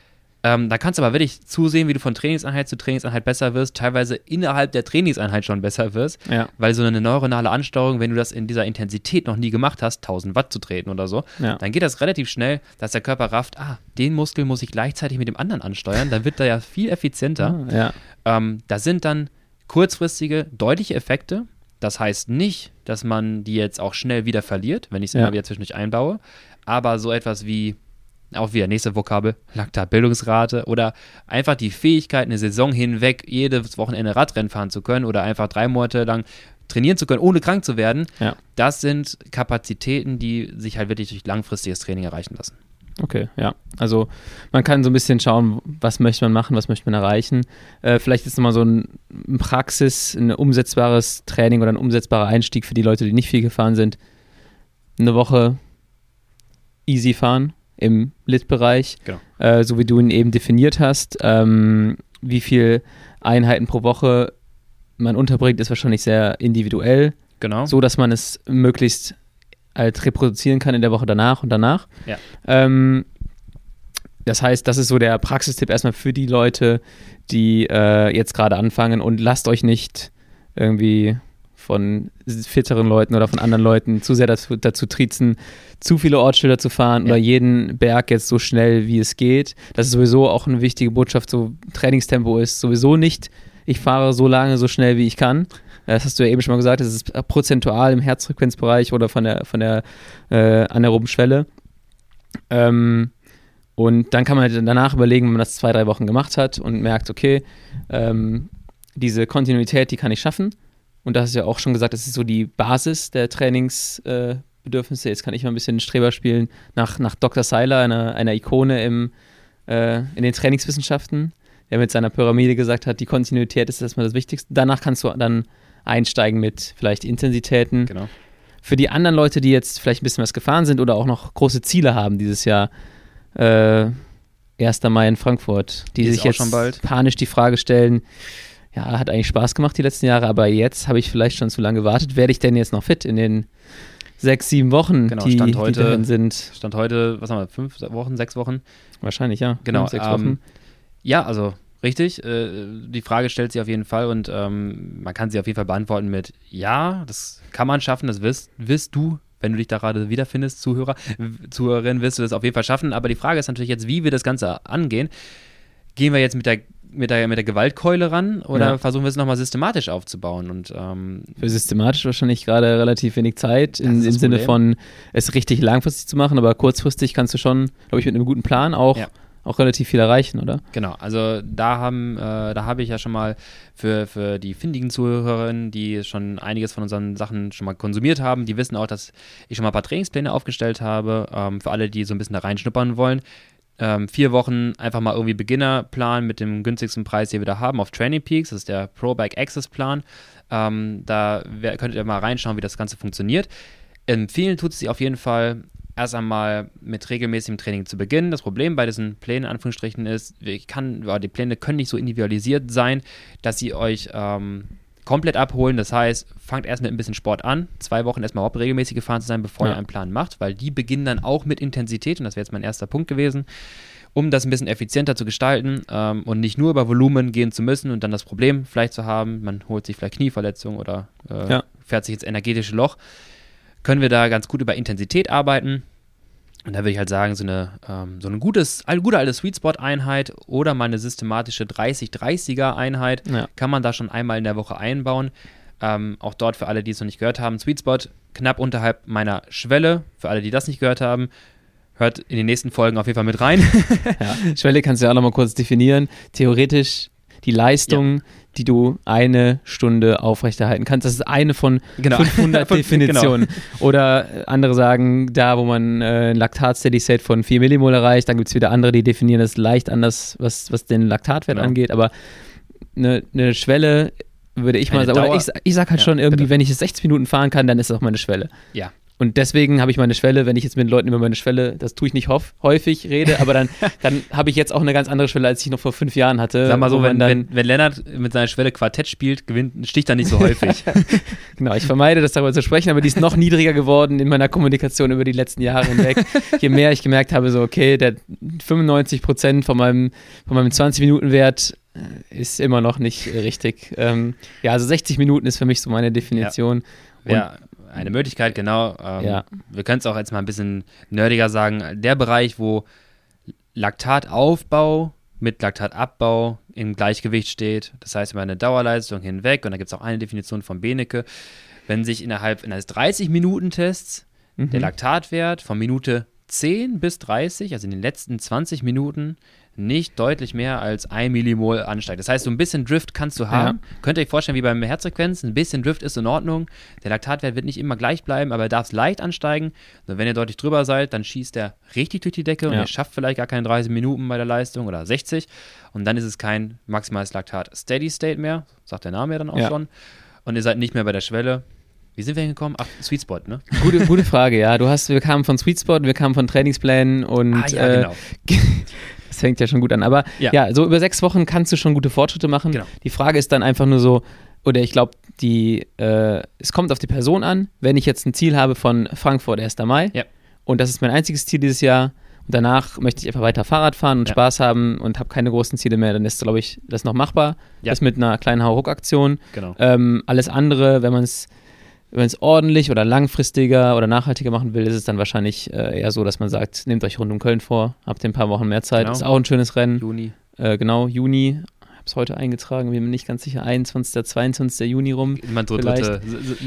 Ähm, da kannst du aber wirklich zusehen, wie du von Trainingseinheit zu Trainingseinheit besser wirst, teilweise innerhalb der Trainingseinheit schon besser wirst, Ja. weil so eine neuronale Ansteuerung, wenn du das in dieser Intensität noch nie gemacht hast, 1000 Watt zu treten oder so, Ja. dann geht das relativ schnell, dass der Körper rafft, ah, den Muskel muss ich gleichzeitig mit dem anderen ansteuern, dann wird er ja viel effizienter. Ja. Ähm, da sind dann kurzfristige, deutliche Effekte. Das heißt nicht, dass man die jetzt auch schnell wieder verliert, wenn ich es immer wieder zwischendurch einbaue. Aber so etwas wie, auch wieder nächste Vokabel, Laktatbildungsrate oder einfach die Fähigkeit, eine Saison hinweg jedes Wochenende Radrennen fahren zu können oder einfach drei Monate lang trainieren zu können, ohne krank zu werden. Ja. Das sind Kapazitäten, die sich halt wirklich durch langfristiges Training erreichen lassen. Okay, ja. Also man kann so ein bisschen schauen, was möchte man machen, was möchte man erreichen. Äh, vielleicht ist nochmal so ein ein Praxis, ein umsetzbares Training oder ein umsetzbarer Einstieg für die Leute, die nicht viel gefahren sind. Eine Woche easy fahren im Lit-Bereich, Genau. äh, so wie du ihn eben definiert hast. Ähm, wie viel Einheiten pro Woche man unterbringt, ist wahrscheinlich sehr individuell Genau. so dass man es möglichst halt reproduzieren kann in der Woche danach und danach. Ja. Ähm, das heißt, das ist so der Praxistipp erstmal für die Leute, die äh, jetzt gerade anfangen und lasst euch nicht irgendwie von fitteren Leuten oder von anderen Leuten zu sehr dazu, dazu triezen, zu viele Ortsschilder zu fahren ja. oder jeden Berg jetzt so schnell wie es geht. Das ist sowieso auch eine wichtige Botschaft. So Trainingstempo ist sowieso nicht, ich fahre so lange, so schnell wie ich kann. Das hast du ja eben schon mal gesagt, das ist prozentual im Herzfrequenzbereich oder von der, von der äh, anaeroben Schwelle. Ähm, und dann kann man halt danach überlegen, wenn man das zwei, drei Wochen gemacht hat und merkt, okay, ähm, diese Kontinuität, die kann ich schaffen. Und das ist ja auch schon gesagt, das ist so die Basis der Trainingsbedürfnisse. Äh, Jetzt kann ich mal ein bisschen Streber spielen nach, nach Dr. Seiler, einer, einer Ikone im, äh, in den Trainingswissenschaften, der mit seiner Pyramide gesagt hat, die Kontinuität ist erstmal das Wichtigste. Danach kannst du dann einsteigen mit vielleicht Intensitäten. Genau. Für die anderen Leute, die jetzt vielleicht ein bisschen was gefahren sind oder auch noch große Ziele haben dieses Jahr, äh, 1. Mai in Frankfurt, die, die sich jetzt panisch die Frage stellen, ja, hat eigentlich Spaß gemacht die letzten Jahre, aber jetzt habe ich vielleicht schon zu lange gewartet. Werde ich denn jetzt noch fit in den sechs, sieben Wochen, genau, die, Stand heute, die darin sind? Stand heute, was haben wir, fünf Wochen, sechs Wochen? Wahrscheinlich, ja. Genau, fünf, sechs ähm, Wochen. Ja, also richtig. Äh, die Frage stellt sich auf jeden Fall und ähm, man kann sie auf jeden Fall beantworten mit Ja, das kann man schaffen, das wirst, wirst du wenn du dich da gerade wiederfindest, Zuhörer, Zuhörerin, wirst du das auf jeden Fall schaffen. Aber die Frage ist natürlich jetzt, wie wir das Ganze angehen. Gehen wir jetzt mit der mit der, mit der Gewaltkeule ran oder ja. versuchen wir es nochmal systematisch aufzubauen? Und, ähm, Für systematisch wahrscheinlich gerade relativ wenig Zeit, in, im Sinne von es richtig langfristig zu machen, aber kurzfristig kannst du schon, glaube ich, mit einem guten Plan auch, ja. auch relativ viel erreichen, oder? Genau, also da haben, äh, da habe ich ja schon mal für, für die findigen Zuhörerinnen, die schon einiges von unseren Sachen schon mal konsumiert haben, die wissen auch, dass ich schon mal ein paar Trainingspläne aufgestellt habe, ähm, für alle, die so ein bisschen da reinschnuppern wollen ähm, vier Wochen einfach mal irgendwie Beginnerplan mit dem günstigsten Preis, den wir da haben, auf Training Peaks. Das ist der Pro Bike Access Plan. Ähm, da könnt ihr mal reinschauen, wie das Ganze funktioniert. Empfehlen tut es sich auf jeden Fall erst einmal mit regelmäßigem Training zu beginnen. Das Problem bei diesen Plänen, in Anführungsstrichen, ist, kann, die Pläne können nicht so individualisiert sein, dass sie euch ähm, komplett abholen. Das heißt, fangt erst mit ein bisschen Sport an, zwei Wochen erstmal überhaupt regelmäßig gefahren zu sein, bevor ja. ihr einen Plan macht, weil die beginnen dann auch mit Intensität und das wäre jetzt mein erster Punkt gewesen, um das ein bisschen effizienter zu gestalten ähm, und nicht nur über Volumen gehen zu müssen und dann das Problem vielleicht zu haben, man holt sich vielleicht Knieverletzung oder äh, ja. fährt sich ins energetische Loch, können wir da ganz gut über Intensität arbeiten und da würde ich halt sagen, so eine, ähm, so eine gutes, gute alte Sweet Spot-Einheit oder mal eine systematische 30-30er-Einheit ja. kann man da schon einmal in der Woche einbauen. Ähm, auch dort für alle, die es noch nicht gehört haben, Sweet Spot knapp unterhalb meiner Schwelle. Für alle, die das nicht gehört haben, hört in den nächsten Folgen auf jeden Fall mit rein. ja. Schwelle kannst du ja auch nochmal kurz definieren. Theoretisch die Leistung, ja. Die du eine Stunde aufrechterhalten kannst. Das ist eine von genau. 500 Definitionen. genau. Oder andere sagen, da wo man äh, ein Laktat-Steady-State von 4 Millimol erreicht, dann gibt es wieder andere, die definieren das leicht anders, was, was den Laktatwert genau. angeht. Aber eine, eine Schwelle würde ich mal sagen, ich, ich sag halt ja, schon irgendwie, bitte. wenn ich es 60 Minuten fahren kann, dann ist das auch meine Schwelle. Ja, und deswegen habe ich meine Schwelle, wenn ich jetzt mit Leuten über meine Schwelle, das tue ich nicht häufig, rede, aber dann, dann habe ich jetzt auch eine ganz andere Schwelle, als ich noch vor fünf Jahren hatte. Sag mal so, wenn, wenn, wenn Lennart mit seiner Schwelle Quartett spielt, gewinnt, sticht er nicht so häufig. genau, ich vermeide das darüber zu sprechen, aber die ist noch niedriger geworden in meiner Kommunikation über die letzten Jahre hinweg. Je mehr ich gemerkt habe, so, okay, der 95 Prozent von meinem, von meinem 20-Minuten-Wert äh, ist immer noch nicht richtig. Ähm, ja, also 60 Minuten ist für mich so meine Definition. Ja. ja eine Möglichkeit, genau. Ähm, ja. Wir können es auch jetzt mal ein bisschen nerdiger sagen. Der Bereich, wo Laktataufbau mit Laktatabbau im Gleichgewicht steht. Das heißt, über eine Dauerleistung hinweg, und da gibt es auch eine Definition von Benecke, wenn sich innerhalb eines 30-Minuten-Tests mhm. der Laktatwert von Minute 10 bis 30, also in den letzten 20 Minuten, nicht deutlich mehr als ein Millimol ansteigt. Das heißt, so ein bisschen Drift kannst du haben. Ja. Könnt ihr euch vorstellen, wie beim Herzfrequenz, ein bisschen Drift ist in Ordnung. Der Laktatwert wird nicht immer gleich bleiben, aber er darf leicht ansteigen. Und wenn ihr deutlich drüber seid, dann schießt er richtig durch die Decke ja. und ihr schafft vielleicht gar keine 30 Minuten bei der Leistung oder 60. Und dann ist es kein maximales Laktat Steady State mehr, sagt der Name ja dann auch ja. schon. Und ihr seid nicht mehr bei der Schwelle. Wie sind wir hingekommen? Ach, Sweet Spot, ne? Gute, gute Frage, ja. Du hast, wir kamen von Sweet Spot, wir kamen von Trainingsplänen und ah, ja, genau. äh, Das fängt ja schon gut an. Aber ja. ja. so über sechs Wochen kannst du schon gute Fortschritte machen. Genau. Die Frage ist dann einfach nur so, oder ich glaube, die, äh, es kommt auf die Person an. Wenn ich jetzt ein Ziel habe von Frankfurt 1. Mai ja. und das ist mein einziges Ziel dieses Jahr danach möchte ich einfach weiter Fahrrad fahren und Ja. Spaß haben und habe keine großen Ziele mehr, dann ist, glaube ich, das noch machbar. Das mit einer kleinen Hauruck-Aktion. Genau. Ähm, alles andere, wenn man es wenn man es ordentlich oder langfristiger oder nachhaltiger machen will, ist es dann wahrscheinlich äh, eher so, dass man sagt, nehmt euch rund um Köln vor, habt ein paar Wochen mehr Zeit. Genau. Ist auch ein schönes Rennen. Juni. Äh, genau, Juni. Ich habe es heute eingetragen, bin mir nicht ganz sicher, 21. 22. Juni rum. Man dritte,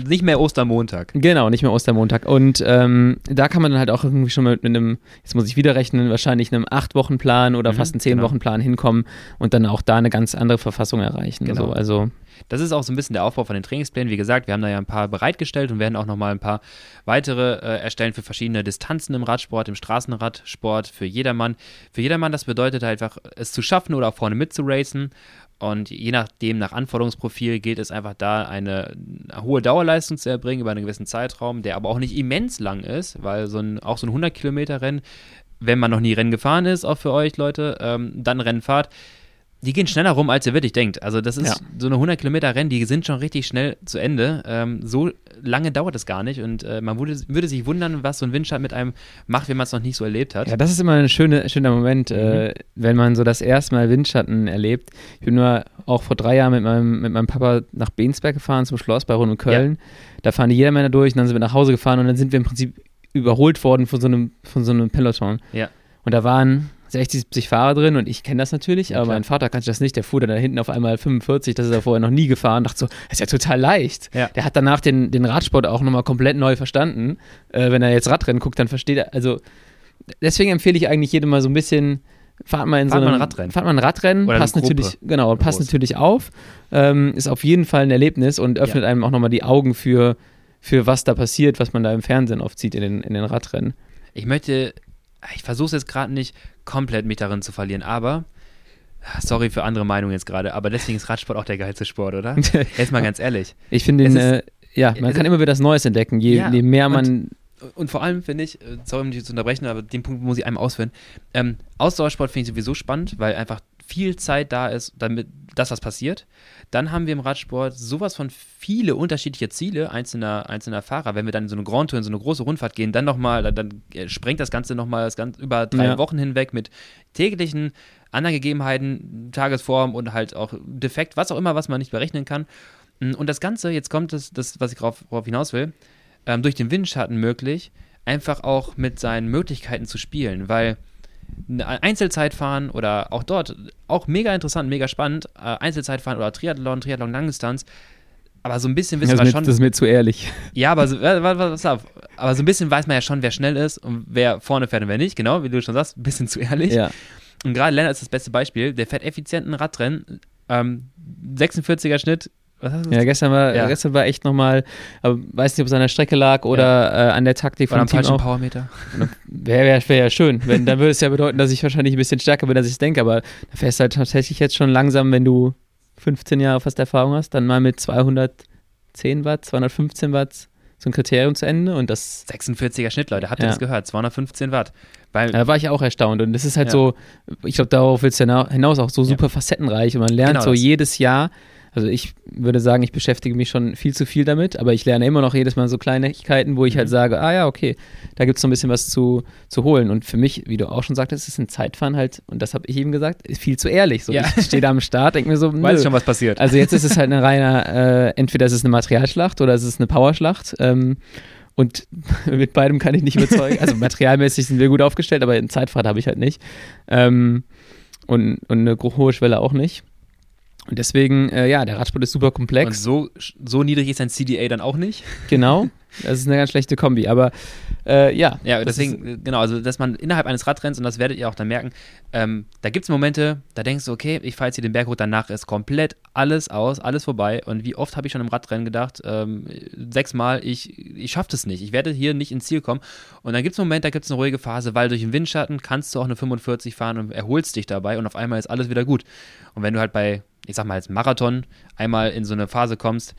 nicht mehr Ostermontag. Genau, nicht mehr Ostermontag. Und ähm, da kann man dann halt auch irgendwie schon mit, mit einem, jetzt muss ich wieder rechnen, wahrscheinlich einem 8-Wochen-Plan oder Mhm, fast einen genau. 10-Wochen-Plan hinkommen und dann auch da eine ganz andere Verfassung erreichen. Genau. So, also, Das ist auch so ein bisschen der Aufbau von den Trainingsplänen. Wie gesagt, wir haben da ja ein paar bereitgestellt und werden auch nochmal ein paar weitere äh, erstellen für verschiedene Distanzen im Radsport, im Straßenradsport, für jedermann. Für jedermann, das bedeutet halt einfach, es zu schaffen oder auch vorne mitzuracen. Und je nachdem, nach Anforderungsprofil, gilt es einfach da, eine, eine hohe Dauerleistung zu erbringen über einen gewissen Zeitraum, der aber auch nicht immens lang ist, weil so ein, auch so ein 100-Kilometer-Rennen, wenn man noch nie Rennen gefahren ist, auch für euch Leute, ähm, dann Rennen fahrt, die gehen schneller rum, als ihr wirklich denkt. Also das ist Ja. so eine 100 Kilometer Rennen, die sind schon richtig schnell zu Ende. Ähm, so lange dauert es gar nicht und äh, man würde, würde sich wundern, was so ein Windschatten mit einem macht, wenn man es noch nicht so erlebt hat. ja, das ist immer ein schöne, schöner Moment, Mhm. äh, wenn man so das erste Mal Windschatten erlebt. Ich bin nur auch vor drei Jahren mit meinem, mit meinem Papa nach Bensberg gefahren, zum Schloss bei Rund um Köln. Da fahren die Jedermänner durch und dann sind wir nach Hause gefahren und dann sind wir im Prinzip überholt worden von so einem, von so einem Peloton. Ja. Und da waren 60, 70 Fahrer drin und ich kenne das natürlich, Ja, aber klar. mein Vater kannte das nicht. Der fuhr dann da hinten auf einmal 45, das ist er vorher noch nie gefahren. Dachte so, das ist ja total leicht. Ja. Der hat danach den, den Radsport auch nochmal komplett neu verstanden. Äh, wenn er jetzt Radrennen guckt, dann versteht er, also deswegen empfehle ich eigentlich jedem mal so ein bisschen, fahrt mal in Fahrt so mal einem, ein Radrennen. Fahrt mal ein Radrennen, Oder passt natürlich, genau, passt Groß. natürlich auf. Ähm, ist auf jeden Fall ein Erlebnis und öffnet einem auch nochmal die Augen für, für was da passiert, was man da im Fernsehen oft sieht in den, in den Radrennen. Ich möchte, ich versuche es jetzt gerade nicht komplett mich darin zu verlieren, aber sorry für andere Meinungen jetzt gerade, aber deswegen ist Radsport auch der geilste Sport, oder? Jetzt mal ganz ehrlich. Ich finde den, ist- äh, ja, man kann ist- immer wieder das Neues entdecken, je, Ja, je mehr und- man, Und vor allem finde ich, äh, sorry, um dich zu unterbrechen, aber den Punkt muss ich einmal ausführen. Ähm, Ausdauersport finde ich sowieso spannend, weil einfach viel Zeit da ist, damit das, was passiert. Dann haben wir im Radsport sowas von viele unterschiedliche Ziele einzelner, einzelner Fahrer. Wenn wir dann in so eine Grand Tour, in so eine große Rundfahrt gehen, dann nochmal, dann, dann äh, sprengt das Ganze nochmal das Ganze über drei Ja. Wochen hinweg mit täglichen anderen Gegebenheiten, Tagesform und halt auch Defekt, was auch immer, was man nicht berechnen kann. Mm, Und das Ganze, jetzt kommt das, das was ich drauf, worauf hinaus will, ähm, durch den Windschatten möglich, einfach auch mit seinen Möglichkeiten zu spielen, weil eine Einzelzeitfahren oder auch dort, auch mega interessant, mega spannend, äh, Einzelzeitfahren oder Triathlon, Triathlon Langdistanz, aber so ein bisschen wissen wir schon, das ist mir zu ehrlich. ja, aber so, pass auf. aber so ein bisschen weiß man ja schon, wer schnell ist und wer vorne fährt und wer nicht, genau, wie du schon sagst, ein bisschen zu ehrlich. Ja. Und gerade Lennart ist das beste Beispiel, der fährt effizienten Radrennen, ähm, 46er Schnitt, was ja, gestern war, Ja. gestern war echt nochmal, weiß nicht, ob es an der Strecke lag oder äh, an der Taktik oder am Team falschen auch. Powermeter? Wäre wär, wär ja schön. Wenn, dann würde es ja bedeuten, dass ich wahrscheinlich ein bisschen stärker bin, als ich denke. Aber da fährst du halt tatsächlich jetzt schon langsam, wenn du 15 Jahre fast Erfahrung hast, dann mal mit 210 Watt, 215 Watt so ein Kriterium zu Ende. Und das 46er Schnitt, Leute, habt ihr Ja. das gehört? 215 Watt. Weil, da war ich auch erstaunt. Und das ist halt Ja. so, ich glaube, darauf willst du hina- hinaus auch so super facettenreich. Und man lernt Genau so das. jedes Jahr. Also ich würde sagen, ich beschäftige mich schon viel zu viel damit, aber ich lerne immer noch jedes Mal so Kleinigkeiten, wo ich Mhm. halt sage, ah ja, okay, da gibt es so ein bisschen was zu, zu holen. Und für mich, wie du auch schon sagtest, ist ein Zeitfahren halt, und das habe ich eben gesagt, ist viel zu ehrlich. So, Ja. Ich stehe da am Start, denke mir so, weiß nö. schon, was passiert. Also jetzt ist es halt eine reine, äh, entweder ist es eine Materialschlacht oder es ist eine Powerschlacht. Ähm, und mit beidem kann ich nicht überzeugen. Also materialmäßig sind wir gut aufgestellt, aber ein Zeitfahrrad habe ich halt nicht. Ähm, und, und eine hohe Schwelle auch nicht. Und deswegen, äh, ja, der Radsport ist super Und komplex. so, so niedrig ist ein CDA dann auch nicht. Genau. Das ist eine ganz schlechte Kombi. Aber äh, ja. Ja, deswegen, äh, genau, also dass man innerhalb eines Radrenns, und das werdet ihr auch dann merken, ähm, da gibt es Momente, da denkst du, okay, ich fahre jetzt hier den Berg hoch, danach ist komplett alles aus, alles vorbei. Und wie oft habe ich schon im Radrennen gedacht, ähm, sechsmal, ich, ich schaffe das nicht, ich werde hier nicht ins Ziel kommen. Und dann gibt es einen Moment, da gibt es eine ruhige Phase, weil durch den Windschatten kannst du auch eine 45 fahren und erholst dich dabei und auf einmal ist alles wieder gut. Und wenn du halt bei, ich sag mal, jetzt Marathon einmal in so eine Phase kommst,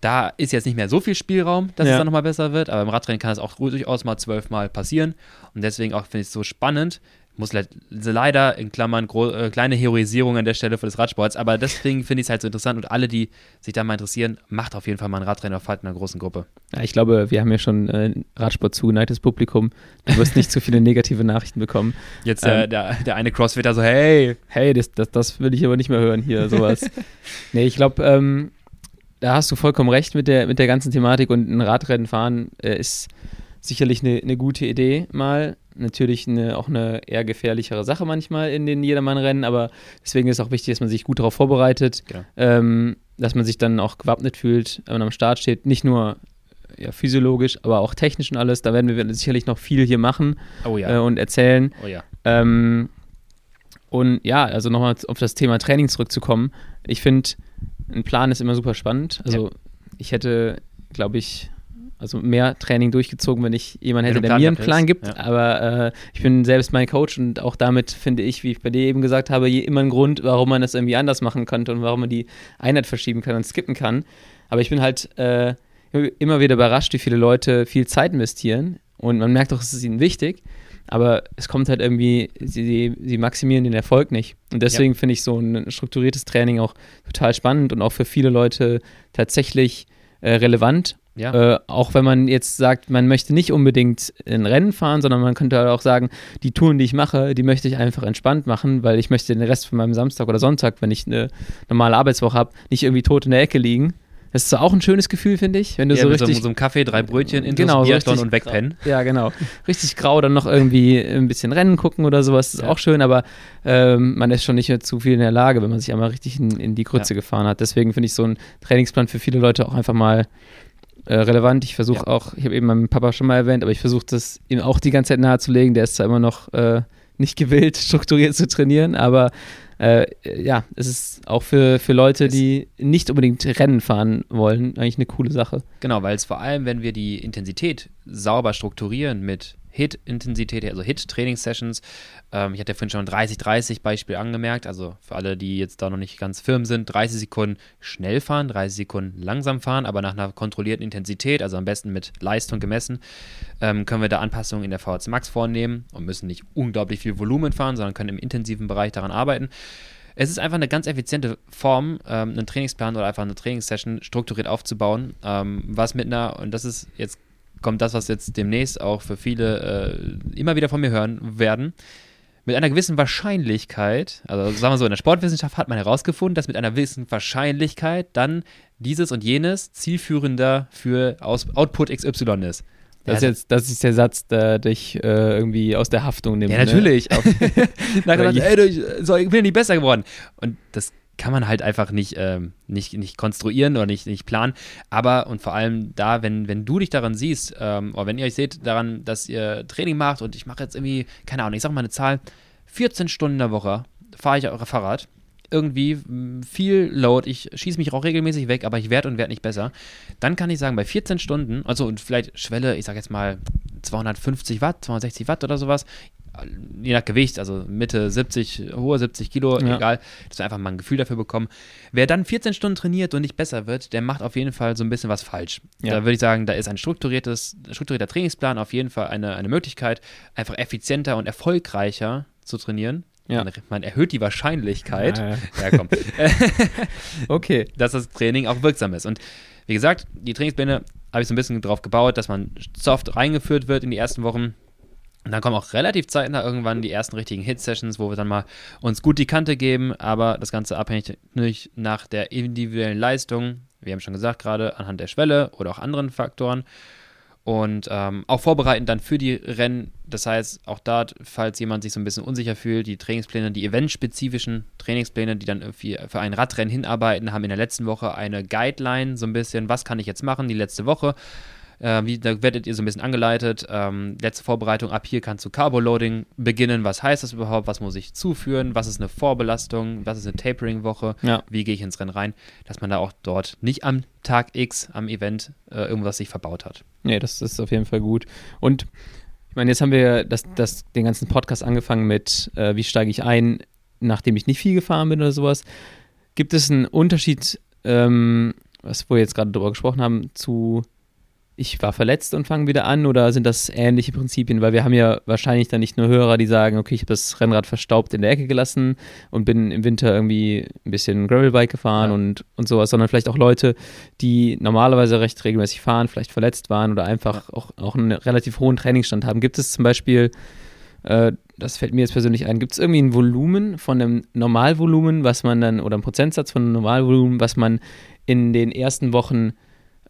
da ist jetzt nicht mehr so viel Spielraum, dass es Ja. dann nochmal besser wird, aber im Radrennen kann es auch durchaus mal zwölfmal passieren. Und deswegen auch finde ich es so spannend, muss le leider in Klammern äh, kleine Heroisierung an der Stelle für des Radsports, aber deswegen finde ich es halt so interessant und alle, die sich da mal interessieren, macht auf jeden Fall mal ein Radrennen auf einer großen Gruppe. Ja, ich glaube, wir haben ja schon äh, Radsport zugeneigtes Publikum. Du wirst nicht zu viele negative Nachrichten bekommen. Jetzt äh, ähm, der, der eine Crossfitter so, hey. Hey, das, das, das will ich aber nicht mehr hören hier, sowas. nee, ich glaube, ähm, da hast du vollkommen recht mit der, mit der ganzen Thematik und ein Radrennen fahren äh, ist sicherlich eine, eine gute Idee mal. Natürlich eine, auch eine eher gefährlichere Sache manchmal in den Jedermann-Rennen, aber deswegen ist es auch wichtig, dass man sich gut darauf vorbereitet, ja. ähm, dass man sich dann auch gewappnet fühlt, wenn man am Start steht. Nicht nur ja, physiologisch, aber auch technisch und alles. Da werden wir sicherlich noch viel hier machen oh ja. äh, und erzählen. Oh ja. Ähm, und ja, also nochmal auf das Thema Training zurückzukommen. Ich finde, ein Plan ist immer super spannend. Also ich hätte, glaube ich, also mehr Training durchgezogen, wenn ich jemanden hätte, der mir einen Plan gibt. Ja. Aber äh, ich bin selbst mein Coach und auch damit finde ich, wie ich bei dir eben gesagt habe, immer einen Grund, warum man das irgendwie anders machen könnte und warum man die Einheit verschieben kann und skippen kann. Aber ich bin halt äh, immer wieder überrascht, wie viele Leute viel Zeit investieren und man merkt doch, es ist ihnen wichtig. Aber es kommt halt irgendwie, sie, sie maximieren den Erfolg nicht. Und deswegen ja. finde ich so ein strukturiertes Training auch total spannend und auch für viele Leute tatsächlich äh, relevant ja. Äh, auch wenn man jetzt sagt, man möchte nicht unbedingt ein Rennen fahren, sondern man könnte halt auch sagen, die Touren, die ich mache, die möchte ich einfach entspannt machen, weil ich möchte den Rest von meinem Samstag oder Sonntag, wenn ich eine normale Arbeitswoche habe, nicht irgendwie tot in der Ecke liegen. Das ist auch ein schönes Gefühl, finde ich, wenn du ja, so richtig so, so einem Kaffee, drei Brötchen in genau, so Biathlon und wegpennen. Ja, genau. Richtig grau, dann noch irgendwie ein bisschen Rennen gucken oder sowas, ist ja. auch schön, aber ähm, man ist schon nicht mehr zu viel in der Lage, wenn man sich einmal richtig in, in die Grütze ja. gefahren hat. Deswegen finde ich so ein Trainingsplan für viele Leute auch einfach mal äh, relevant. Ich versuche ja. auch, ich habe eben meinen Papa schon mal erwähnt, aber ich versuche das ihm auch die ganze Zeit nahezulegen. Der ist zwar immer noch äh, nicht gewillt, strukturiert zu trainieren, aber äh, ja, es ist auch für, für Leute, die nicht unbedingt Rennen fahren wollen, eigentlich eine coole Sache. Genau, weil es vor allem, wenn wir die Intensität sauber strukturieren mit Hit-Intensität, also Hit-Training-Sessions. Ähm, ich hatte ja vorhin schon 30-30 Beispiel angemerkt. Also für alle, die jetzt da noch nicht ganz firm sind, 30 Sekunden schnell fahren, 30 Sekunden langsam fahren, aber nach einer kontrollierten Intensität, also am besten mit Leistung gemessen, ähm, können wir da Anpassungen in der VHC Max vornehmen und müssen nicht unglaublich viel Volumen fahren, sondern können im intensiven Bereich daran arbeiten. Es ist einfach eine ganz effiziente Form, ähm, einen Trainingsplan oder einfach eine Trainingssession strukturiert aufzubauen, ähm, was mit einer, und das ist jetzt kommt das, was jetzt demnächst auch für viele äh, immer wieder von mir hören werden. Mit einer gewissen Wahrscheinlichkeit, also sagen wir so, in der Sportwissenschaft hat man herausgefunden, dass mit einer gewissen Wahrscheinlichkeit dann dieses und jenes zielführender für Aus Output XY ist. Das, ist jetzt, das ist der Satz, der dich äh, irgendwie aus der Haftung nimmt. Ja, natürlich. Ne? Dann gesagt, ey, du, so, ich bin nicht besser geworden. Und das kann man halt einfach nicht, ähm, nicht, nicht konstruieren oder nicht, nicht planen. Aber und vor allem da, wenn, wenn du dich daran siehst, ähm, oder wenn ihr euch seht daran, dass ihr Training macht und ich mache jetzt irgendwie, keine Ahnung, ich sag mal eine Zahl, 14 Stunden in der Woche fahre ich eure Fahrrad. Irgendwie viel Load, ich schieße mich auch regelmäßig weg, aber ich werde und werde nicht besser. Dann kann ich sagen, bei 14 Stunden, also und vielleicht Schwelle, ich sag jetzt mal 250 Watt, 260 Watt oder sowas, je nach Gewicht, also Mitte 70, hohe 70 Kilo, ja. egal, dass wir einfach mal ein Gefühl dafür bekommen. Wer dann 14 Stunden trainiert und nicht besser wird, der macht auf jeden Fall so ein bisschen was falsch. Ja. Da würde ich sagen, da ist ein strukturiertes, strukturierter Trainingsplan auf jeden Fall eine, eine Möglichkeit, einfach effizienter und erfolgreicher zu trainieren. Ja. Man, erhöht die Wahrscheinlichkeit, ja. komm, okay. dass das Training auch wirksam ist. Und wie gesagt, die Trainingspläne habe ich so ein bisschen drauf gebaut, dass man soft reingeführt wird in die ersten Wochen und dann kommen auch relativ zeitnah irgendwann die ersten richtigen Hit-Sessions, wo wir dann mal uns gut die Kante geben, aber das Ganze abhängig nach der individuellen Leistung. Wir haben schon gesagt, gerade anhand der Schwelle oder auch anderen Faktoren. Und ähm, auch vorbereiten dann für die Rennen. Das heißt, auch da, falls jemand sich so ein bisschen unsicher fühlt, die Trainingspläne, die eventspezifischen Trainingspläne, die dann irgendwie für ein Radrennen hinarbeiten, haben in der letzten Woche eine Guideline, so ein bisschen, was kann ich jetzt machen, die letzte Woche äh, wie, da werdet ihr so ein bisschen angeleitet. Ähm, letzte Vorbereitung, ab hier kannst du Carboloading beginnen. Was heißt das überhaupt? Was muss ich zuführen? Was ist eine Vorbelastung? Was ist eine Tapering-Woche? Ja. Wie gehe ich ins Rennen rein? Dass man da auch dort nicht am Tag X, am Event, äh, irgendwas sich verbaut hat. Nee, das ist auf jeden Fall gut. Und ich meine, jetzt haben wir das, das, den ganzen Podcast angefangen mit, äh, wie steige ich ein, nachdem ich nicht viel gefahren bin oder sowas. Gibt es einen Unterschied, ähm, was wir jetzt gerade darüber gesprochen haben, zu ich war verletzt und fange wieder an oder sind das ähnliche Prinzipien? Weil wir haben ja wahrscheinlich dann nicht nur Hörer, die sagen, okay, ich habe das Rennrad verstaubt in der Ecke gelassen und bin im Winter irgendwie ein bisschen Gravelbike gefahren Ja. und, und sowas, sondern vielleicht auch Leute, die normalerweise recht regelmäßig fahren, vielleicht verletzt waren oder einfach auch, auch einen relativ hohen Trainingsstand haben. Gibt es zum Beispiel, äh, das fällt mir jetzt persönlich ein, gibt es irgendwie ein Volumen von einem Normalvolumen, was man dann, oder einen Prozentsatz von einem Normalvolumen, was man in den ersten Wochen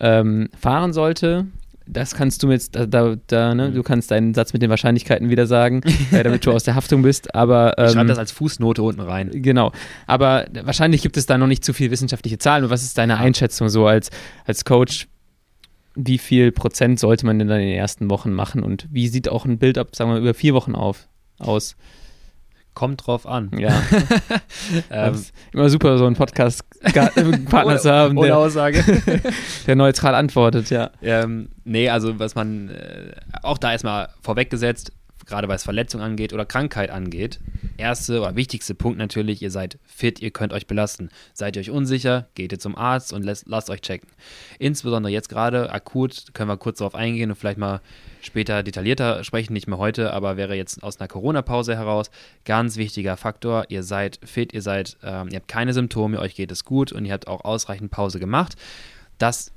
ähm, fahren sollte. Das kannst du jetzt, da, da, da ne? Mhm. du kannst deinen Satz mit den Wahrscheinlichkeiten wieder sagen, äh, damit du aus der Haftung bist. Aber Ich schreibe ähm, das als Fußnote unten rein. genau. Aber wahrscheinlich gibt es da noch nicht zu viel wissenschaftliche Zahlen. Und was ist deine Einschätzung so als, als Coach? Wie viel Prozent sollte man denn dann in den ersten Wochen machen? Und wie sieht auch ein Bild ab, sagen wir, über vier Wochen auf, aus? Kommt drauf an. Ja, Ähm, immer super, so einen Podcast-Partner zu haben, ohne der, Aussage. der neutral antwortet, ja. Ähm, nee, also was man äh, auch da erstmal vorweggesetzt, gerade was Verletzung angeht oder Krankheit angeht, erste oder wichtigste Punkt natürlich, ihr seid fit, ihr könnt euch belasten. Seid ihr euch unsicher, geht ihr zum Arzt und lasst, lasst euch checken. Insbesondere jetzt gerade akut, können wir kurz darauf eingehen und vielleicht mal später detaillierter sprechen, nicht mehr heute, aber wäre jetzt aus einer Corona-Pause heraus ganz wichtiger Faktor, ihr seid fit, ihr seid, ähm, ihr habt keine Symptome, euch geht es gut und ihr habt auch ausreichend Pause gemacht. Das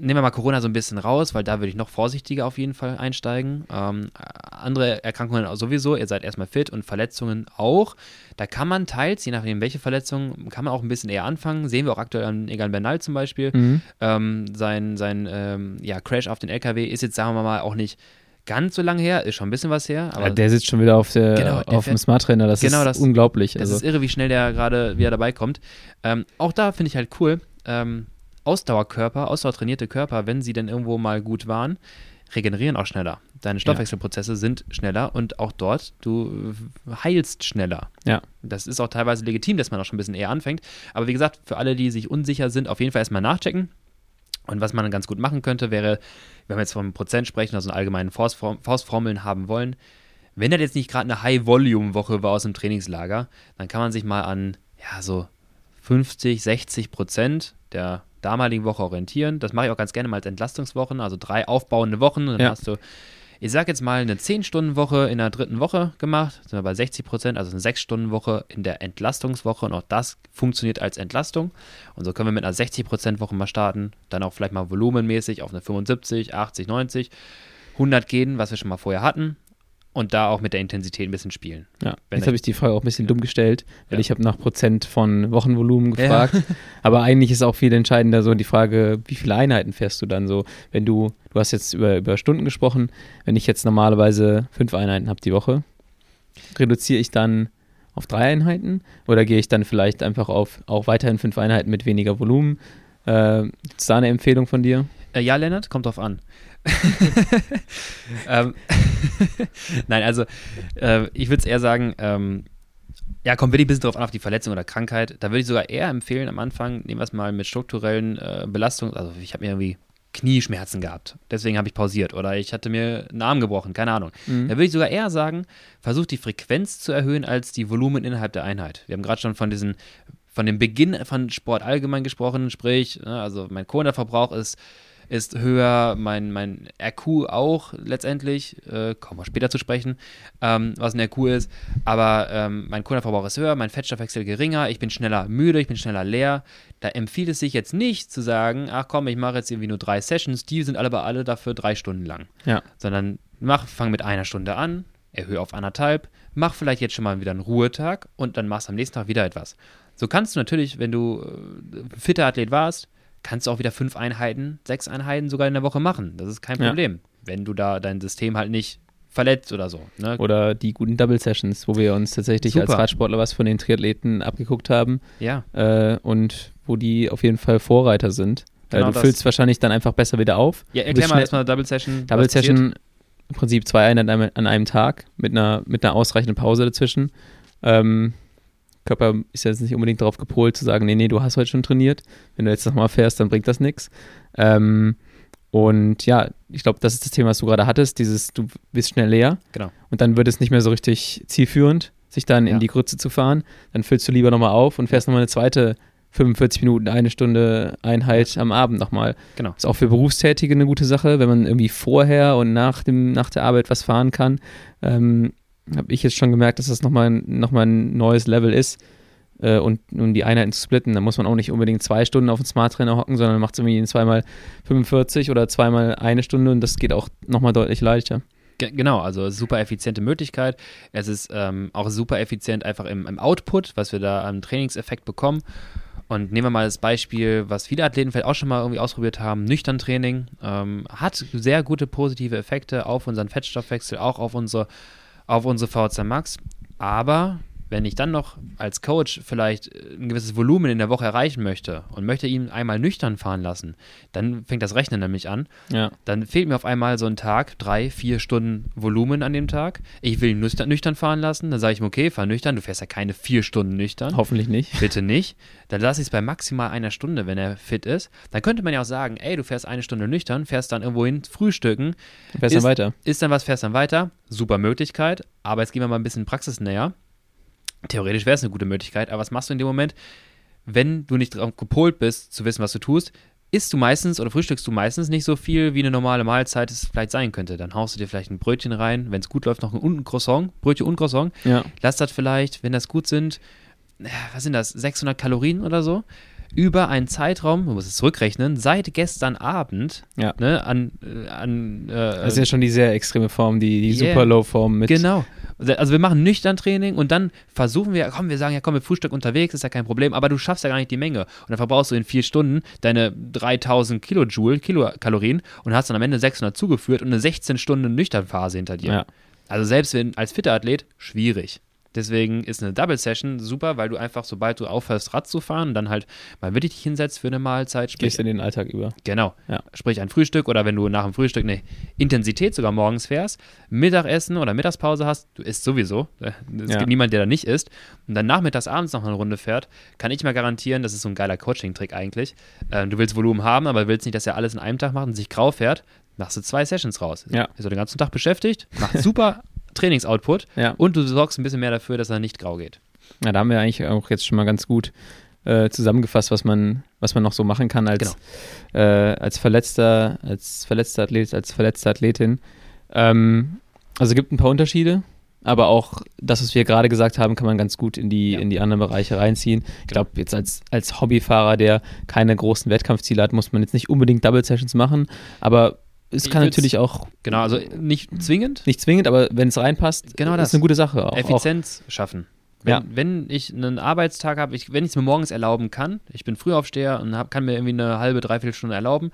nehmen wir mal Corona so ein bisschen raus, weil da würde ich noch vorsichtiger auf jeden Fall einsteigen. Ähm, andere Erkrankungen sowieso, ihr seid erstmal fit und Verletzungen auch. Da kann man teils, je nachdem welche Verletzungen, kann man auch ein bisschen eher anfangen. Sehen wir auch aktuell an Egan Bernal zum Beispiel. Mhm. Ähm, sein sein ähm, ja, Crash auf den LKW ist jetzt, sagen wir mal, auch nicht ganz so lange her, ist schon ein bisschen was her. Aber Ja, der sitzt schon wieder auf, der, Genau, der auf dem Smart Trainer. Das Genau, ist das- unglaublich. Das Also, ist irre, wie schnell der gerade wieder dabei kommt. Ähm, auch da finde ich halt cool, ähm, Ausdauerkörper, ausdauertrainierte Körper, wenn sie denn irgendwo mal gut waren, regenerieren auch schneller. Deine Stoffwechselprozesse sind schneller und auch dort, du heilst schneller. Ja. Das ist auch teilweise legitim, dass man auch schon ein bisschen eher anfängt. Aber wie gesagt, für alle, die sich unsicher sind, auf jeden Fall erstmal nachchecken. Und was man ganz gut machen könnte, wäre, wenn wir jetzt vom Prozent sprechen, also einen allgemeinen Faustform Faustformeln haben wollen, wenn das jetzt nicht gerade eine High-Volume-Woche war aus dem Trainingslager, dann kann man sich mal an ja, so 50, 60 Prozent der damaligen Woche orientieren. Das mache ich auch ganz gerne mal als Entlastungswochen, also drei aufbauende Wochen. Und dann Ja. hast du, ich sag jetzt mal, eine 10-Stunden-Woche in der dritten Woche gemacht, sind wir bei 60 Prozent, also eine 6-Stunden-Woche in der Entlastungswoche und auch das funktioniert als Entlastung. Und so können wir mit einer 60-Prozent-Woche mal starten, dann auch vielleicht mal volumenmäßig auf eine 75, 80, 90, 100 gehen, was wir schon mal vorher hatten. Und da auch mit der Intensität ein bisschen spielen. ja. Jetzt habe ich die Frage auch ein bisschen dumm gestellt, weil Ja. ich habe nach Prozent von Wochenvolumen Ja. gefragt. Aber eigentlich ist auch viel entscheidender so die Frage, wie viele Einheiten fährst du dann so? Wenn du, du hast jetzt über, über Stunden gesprochen, wenn ich jetzt normalerweise fünf Einheiten habe die Woche, reduziere ich dann auf drei Einheiten oder gehe ich dann vielleicht einfach auf auch weiterhin fünf Einheiten mit weniger Volumen? Äh, ist da eine Empfehlung von dir? Äh, ja, Lennart, kommt drauf an. ähm, Nein, also äh, ich würde es eher sagen, ähm, ja, kommt wirklich ein bisschen drauf an, auf die Verletzung oder Krankheit. Da würde ich sogar eher empfehlen, am Anfang, nehmen wir es mal mit strukturellen äh, Belastungen, also ich habe mir irgendwie Knieschmerzen gehabt, deswegen habe ich pausiert oder ich hatte mir einen Arm gebrochen, keine Ahnung. Mhm. Da würde ich sogar eher sagen, versucht die Frequenz zu erhöhen als die Volumen innerhalb der Einheit. Wir haben gerade schon von diesen, von dem Beginn von Sport allgemein gesprochen, sprich, ne, also mein Kohlenhydratverbrauch ist, ist höher, mein, mein RQ auch letztendlich, äh, kommen wir später zu sprechen, ähm, was ein RQ ist, aber ähm, mein Kohlenhydratverbrauch ist höher, mein Fettstoffwechsel geringer, ich bin schneller müde, ich bin schneller leer. Da empfiehlt es sich jetzt nicht zu sagen, ach komm, ich mache jetzt irgendwie nur drei Sessions, die sind aber alle dafür drei Stunden lang Ja. sondern mach, fang mit einer Stunde an, erhöhe auf anderthalb, mach vielleicht jetzt schon mal wieder einen Ruhetag und dann machst du am nächsten Tag wieder etwas. So kannst du natürlich, wenn du äh, fitter Athlet warst, kannst du auch wieder fünf Einheiten, sechs Einheiten sogar in der Woche machen. Das ist kein Ja. Problem, wenn du da dein System halt nicht verletzt oder so. Ne? Oder die guten Double Sessions, wo wir uns tatsächlich als Super. Radsportler was von den Triathleten abgeguckt haben. Ja, äh, und wo die auf jeden Fall Vorreiter sind. Genau äh, du füllst wahrscheinlich dann einfach besser wieder auf. ja erklär mal erstmal Double Session. Double. Session, im Prinzip zwei Einheiten an einem, an einem Tag mit einer, mit einer ausreichenden Pause dazwischen. Ähm, Körper ist jetzt nicht unbedingt darauf gepolt zu sagen, nee, nee, du hast heute schon trainiert. Wenn du jetzt nochmal fährst, dann bringt das nichts. Ähm, und ja, ich glaube, das ist das Thema, was du gerade hattest, dieses, du bist schnell leer. Genau. Und dann wird es nicht mehr so richtig zielführend, sich dann Ja. in die Grütze zu fahren. Dann füllst du lieber nochmal auf und fährst nochmal eine zweite 45 Minuten, eine Stunde Einheit am Abend nochmal. Genau. Ist auch für Berufstätige eine gute Sache, wenn man irgendwie vorher und nach, dem, nach der Arbeit was fahren kann. Ähm, Habe ich jetzt schon gemerkt, dass das nochmal noch mal ein neues Level ist. Äh, und um die Einheiten zu splitten, dann muss man auch nicht unbedingt zwei Stunden auf dem Smart Trainer hocken, sondern macht es irgendwie zweimal 45 oder zweimal eine Stunde und das geht auch nochmal deutlich leichter. Ge- Genau, also super effiziente Möglichkeit. Es ist ähm, auch super effizient einfach im, im Output, was wir da am Trainingseffekt bekommen. Und nehmen wir mal das Beispiel, was viele Athleten vielleicht auch schon mal irgendwie ausprobiert haben, nüchtern Training, ähm, hat sehr gute positive Effekte auf unseren Fettstoffwechsel, auch auf unsere, auf unsere VHC Max. Aber wenn ich dann noch als Coach vielleicht ein gewisses Volumen in der Woche erreichen möchte und möchte ihn einmal nüchtern fahren lassen, dann fängt das Rechnen nämlich an Ja. dann fehlt mir auf einmal so ein Tag, drei, vier Stunden Volumen an dem Tag. Ich will ihn nüchtern, nüchtern fahren lassen. Dann sage ich mir, okay, fahr nüchtern. Du fährst ja keine vier Stunden nüchtern. Hoffentlich nicht. Bitte nicht. Dann lasse ich es bei maximal einer Stunde, wenn er fit ist. Dann könnte man ja auch sagen, ey, du fährst eine Stunde nüchtern, fährst dann irgendwo hin, frühstücken, Besser Ist- weiter. ist dann was, fährst dann weiter. Super Möglichkeit. Aber jetzt gehen wir mal ein bisschen praxisnäher. Theoretisch wäre es eine gute Möglichkeit, aber was machst du in dem Moment, wenn du nicht darauf gepolt bist, zu wissen, was du tust? Isst du meistens oder frühstückst du meistens nicht so viel, wie eine normale Mahlzeit es vielleicht sein könnte. Dann haust du dir vielleicht ein Brötchen rein, wenn es gut läuft, noch ein, ein Croissant, Brötchen und Croissant. Ja. Lass das vielleicht, wenn das gut sind, äh, was sind das, 600 Kalorien oder so, über einen Zeitraum, man muss es zurückrechnen, seit gestern Abend Ja. ne, an, äh, an äh, Das ist ja schon die sehr extreme Form, die, die Yeah. super Low Form mit. Genau. Also wir machen nüchtern Training und dann versuchen wir, komm, wir sagen, ja komm, mit Frühstück unterwegs, ist ja kein Problem, aber du schaffst ja gar nicht die Menge. Und dann verbrauchst du in vier Stunden deine 3000 Kilojoule, Kilokalorien und hast dann am Ende 600 zugeführt und eine 16 Stunden Nüchternphase hinter dir. Ja. Also selbst wenn als fitter Athlet, schwierig. Deswegen ist eine Double Session super, weil du einfach, sobald du aufhörst, Rad zu fahren, dann halt mal wirklich dich hinsetzt für eine Mahlzeit, sprich Gehst in den Alltag über. Genau. Ja. Sprich ein Frühstück oder wenn du nach dem Frühstück eine Intensität sogar morgens fährst, Mittagessen oder Mittagspause hast, du isst sowieso. äh, Es Ja. gibt niemanden, der da nicht isst. Und dann nachmittags abends noch eine Runde fährt, kann ich mal garantieren, das ist so ein geiler Coaching-Trick eigentlich. Äh, du willst Volumen haben, aber willst nicht, dass er alles in einem Tag macht und sich grau fährt, machst du zwei Sessions raus. Ja. Ist so den ganzen Tag beschäftigt, macht super Trainingsoutput Ja. und du sorgst ein bisschen mehr dafür, dass er nicht grau geht. Ja, da haben wir eigentlich auch jetzt schon mal ganz gut äh, zusammengefasst, was man, was man noch so machen kann als, Genau. äh, als verletzter, als verletzter Athlet, als verletzte Athletin. Ähm, also es gibt ein paar Unterschiede, aber auch das, was wir gerade gesagt haben, kann man ganz gut in die, Ja. in die anderen Bereiche reinziehen. Ich glaube, jetzt als, als Hobbyfahrer, der keine großen Wettkampfziele hat, muss man jetzt nicht unbedingt Double Sessions machen, aber es Ich kann natürlich auch Genau, also nicht zwingend, nicht zwingend, aber wenn es reinpasst, Genau ist das. eine gute Sache. Auch, auch. Effizienz schaffen. Wenn, Ja. wenn ich einen Arbeitstag habe, ich, wenn ich es mir morgens erlauben kann, ich bin Frühaufsteher und hab, kann mir irgendwie eine halbe, dreiviertel Stunde erlauben,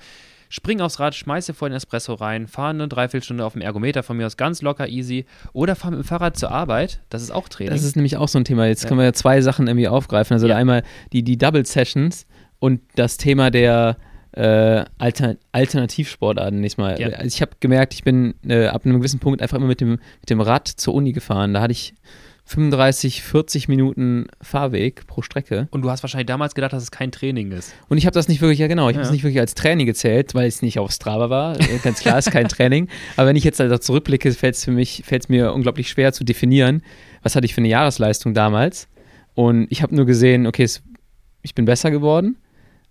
spring aufs Rad, schmeiße vor den Espresso rein, fahre eine Dreiviertelstunde auf dem Ergometer von mir aus ganz locker, easy oder fahre mit dem Fahrrad zur Arbeit, das ist auch Training. Das ist nämlich auch so ein Thema. Jetzt Ja. können wir ja zwei Sachen irgendwie aufgreifen. Also Ja. einmal die, die Double Sessions und das Thema der äh, Alter, Alternativsportarten nächstes Mal. Ja. Also ich habe gemerkt, ich bin äh, ab einem gewissen Punkt einfach immer mit dem, mit dem Rad zur Uni gefahren. Da hatte ich 35, 40 Minuten Fahrweg pro Strecke. und du hast wahrscheinlich damals gedacht, dass es kein Training ist. Und ich habe das nicht wirklich, ja genau, ich habe Ja. es nicht wirklich als Training gezählt, weil es nicht auf Strava war. Äh, Ganz klar, ist kein Training. Aber wenn ich jetzt also zurückblicke, fällt es für mich, fällt es mir unglaublich schwer zu definieren, was hatte ich für eine Jahresleistung damals. Und ich habe nur gesehen, okay, es, ich bin besser geworden,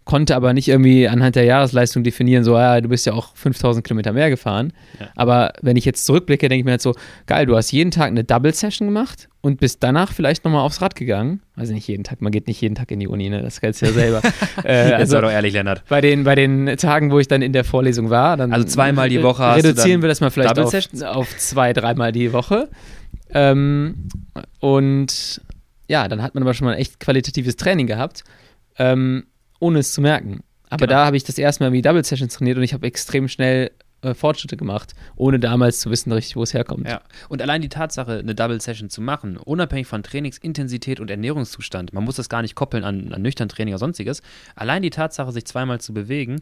konnte aber nicht irgendwie anhand der Jahresleistung definieren, so, ja, du bist ja auch 5000 Kilometer mehr gefahren. Ja. Aber wenn ich jetzt zurückblicke, denke ich mir halt so, geil, du hast jeden Tag eine Double-Session gemacht und bist danach vielleicht nochmal aufs Rad gegangen. Also nicht jeden Tag, man geht nicht jeden Tag in die Uni, ne? das kennst du ja selber. äh, Jetzt also sei doch ehrlich, Lennart. bei den, bei den Tagen, wo ich dann in der Vorlesung war, dann Also zweimal die Woche hast du reduzieren wir das mal vielleicht auf, auf zwei, dreimal die Woche. Ähm, und ja, dann hat man aber schon mal ein echt qualitatives Training gehabt, ähm, ohne es zu merken. Aber Genau. da habe ich das erste Mal wie Double Sessions trainiert und ich habe extrem schnell äh, Fortschritte gemacht, ohne damals zu wissen richtig, wo es herkommt. Ja, und allein die Tatsache, eine Double Session zu machen, unabhängig von Trainingsintensität und Ernährungszustand, man muss das gar nicht koppeln an, an nüchtern Training oder sonstiges, allein die Tatsache, sich zweimal zu bewegen,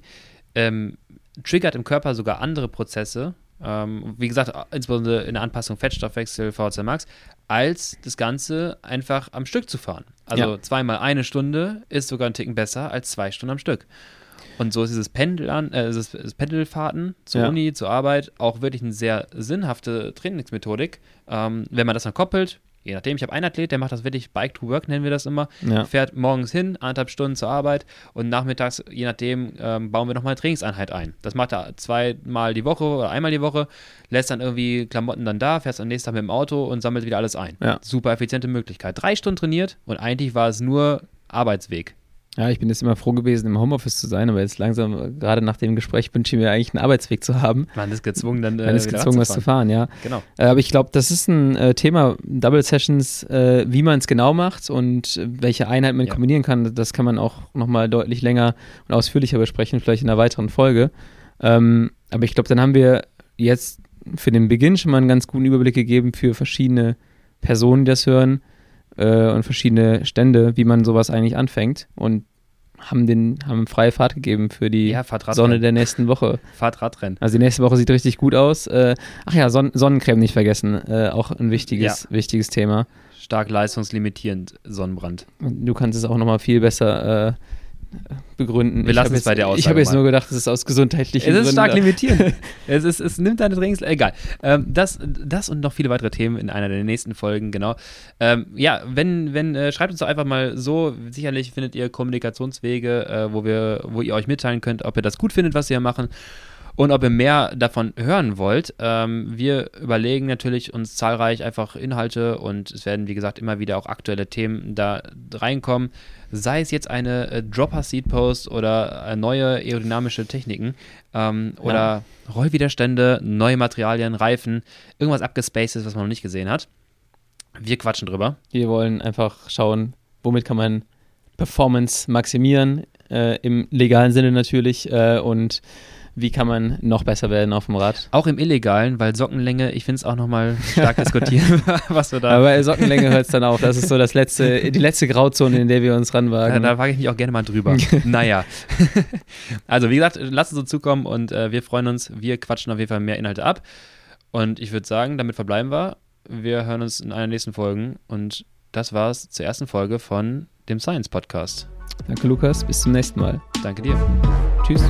ähm, triggert im Körper sogar andere Prozesse, ähm, wie gesagt, insbesondere in der Anpassung Fettstoffwechsel, VHC Max, als das Ganze einfach am Stück zu fahren. Also Ja. zweimal eine Stunde ist sogar ein Ticken besser als zwei Stunden am Stück. Und so ist dieses Pendeln, äh, dieses, Pendelfahrten zur Ja. Uni, zur Arbeit auch wirklich eine sehr sinnhafte Trainingsmethodik. Ähm, wenn man das dann koppelt, Je nachdem, ich habe einen Athlet, der macht das wirklich Bike to Work, nennen wir das immer. Ja. Fährt morgens hin, anderthalb Stunden zur Arbeit und nachmittags, je nachdem, ähm, bauen wir nochmal eine Trainingseinheit ein. Das macht er zweimal die Woche oder einmal die Woche, lässt dann irgendwie Klamotten dann da, fährt am nächsten Tag mit dem Auto und sammelt wieder alles ein. Ja. Super effiziente Möglichkeit. Drei Stunden trainiert und eigentlich war es nur Arbeitsweg. Ja, ich bin jetzt immer froh gewesen, im Homeoffice zu sein, aber jetzt langsam, gerade nach dem Gespräch, wünsche ich mir eigentlich einen Arbeitsweg zu haben. Man ist gezwungen, dann. Äh, Man ist gezwungen, was zu fahren, ja. Genau. Äh, aber ich glaube, das ist ein äh, Thema, Double Sessions, äh, wie man es genau macht und äh, welche Einheit man Ja. kombinieren kann. Das kann man auch nochmal deutlich länger und ausführlicher besprechen, vielleicht in einer weiteren Folge. Ähm, aber ich glaube, dann haben wir jetzt für den Beginn schon mal einen ganz guten Überblick gegeben für verschiedene Personen, die das hören äh, und verschiedene Stände, wie man sowas eigentlich anfängt und haben den haben freie Fahrt gegeben für die Ja, Sonne der nächsten Woche. Fahrt Radrennen. Also die nächste Woche sieht richtig gut aus. Äh, ach ja, Son Sonnencreme nicht vergessen. Äh, auch ein wichtiges, wichtiges Thema. Stark leistungslimitierend Sonnenbrand. Du kannst es auch nochmal viel besser äh, begründen. Wir Ich lassen es bei der Ich Aussage habe jetzt nur gedacht, es ist aus gesundheitlichen Es ist Gründen. stark limitierend. es, ist, es nimmt deine Trainings. Egal. Ähm, das, das und noch viele weitere Themen in einer der nächsten Folgen, genau. Ähm, ja, wenn, wenn, äh, schreibt uns doch einfach mal so. Sicherlich findet ihr Kommunikationswege, äh, wo, wir, wo ihr euch mitteilen könnt, ob ihr das gut findet, was wir hier machen. Und ob ihr mehr davon hören wollt, ähm, wir überlegen natürlich uns zahlreich einfach Inhalte und es werden, wie gesagt, immer wieder auch aktuelle Themen da reinkommen. Sei es jetzt eine äh, Dropper-Seed-Post oder äh, neue aerodynamische Techniken ähm, oder Rollwiderstände, neue Materialien, Reifen, irgendwas abgespacedes, was man noch nicht gesehen hat. Wir quatschen drüber. Wir wollen einfach schauen, womit kann man Performance maximieren, äh, im legalen Sinne natürlich, äh, und wie kann man noch besser werden auf dem Rad. Auch im Illegalen, weil Sockenlänge, ich finde es auch nochmal stark diskutieren, was wir da Aber Sockenlänge hört es dann auf. Das ist so das letzte, die letzte Grauzone, in der wir uns Ja, ranwagen. da wage ich mich auch gerne mal drüber. naja. also, wie gesagt, lasst es uns zukommen und äh, wir freuen uns. Wir quatschen auf jeden Fall mehr Inhalte ab. Und ich würde sagen, damit verbleiben wir. Wir hören uns in einer nächsten Folge. Und das war's zur ersten Folge von dem Science Podcast. Danke, Lukas. Bis zum nächsten Mal. Danke dir. Tschüss.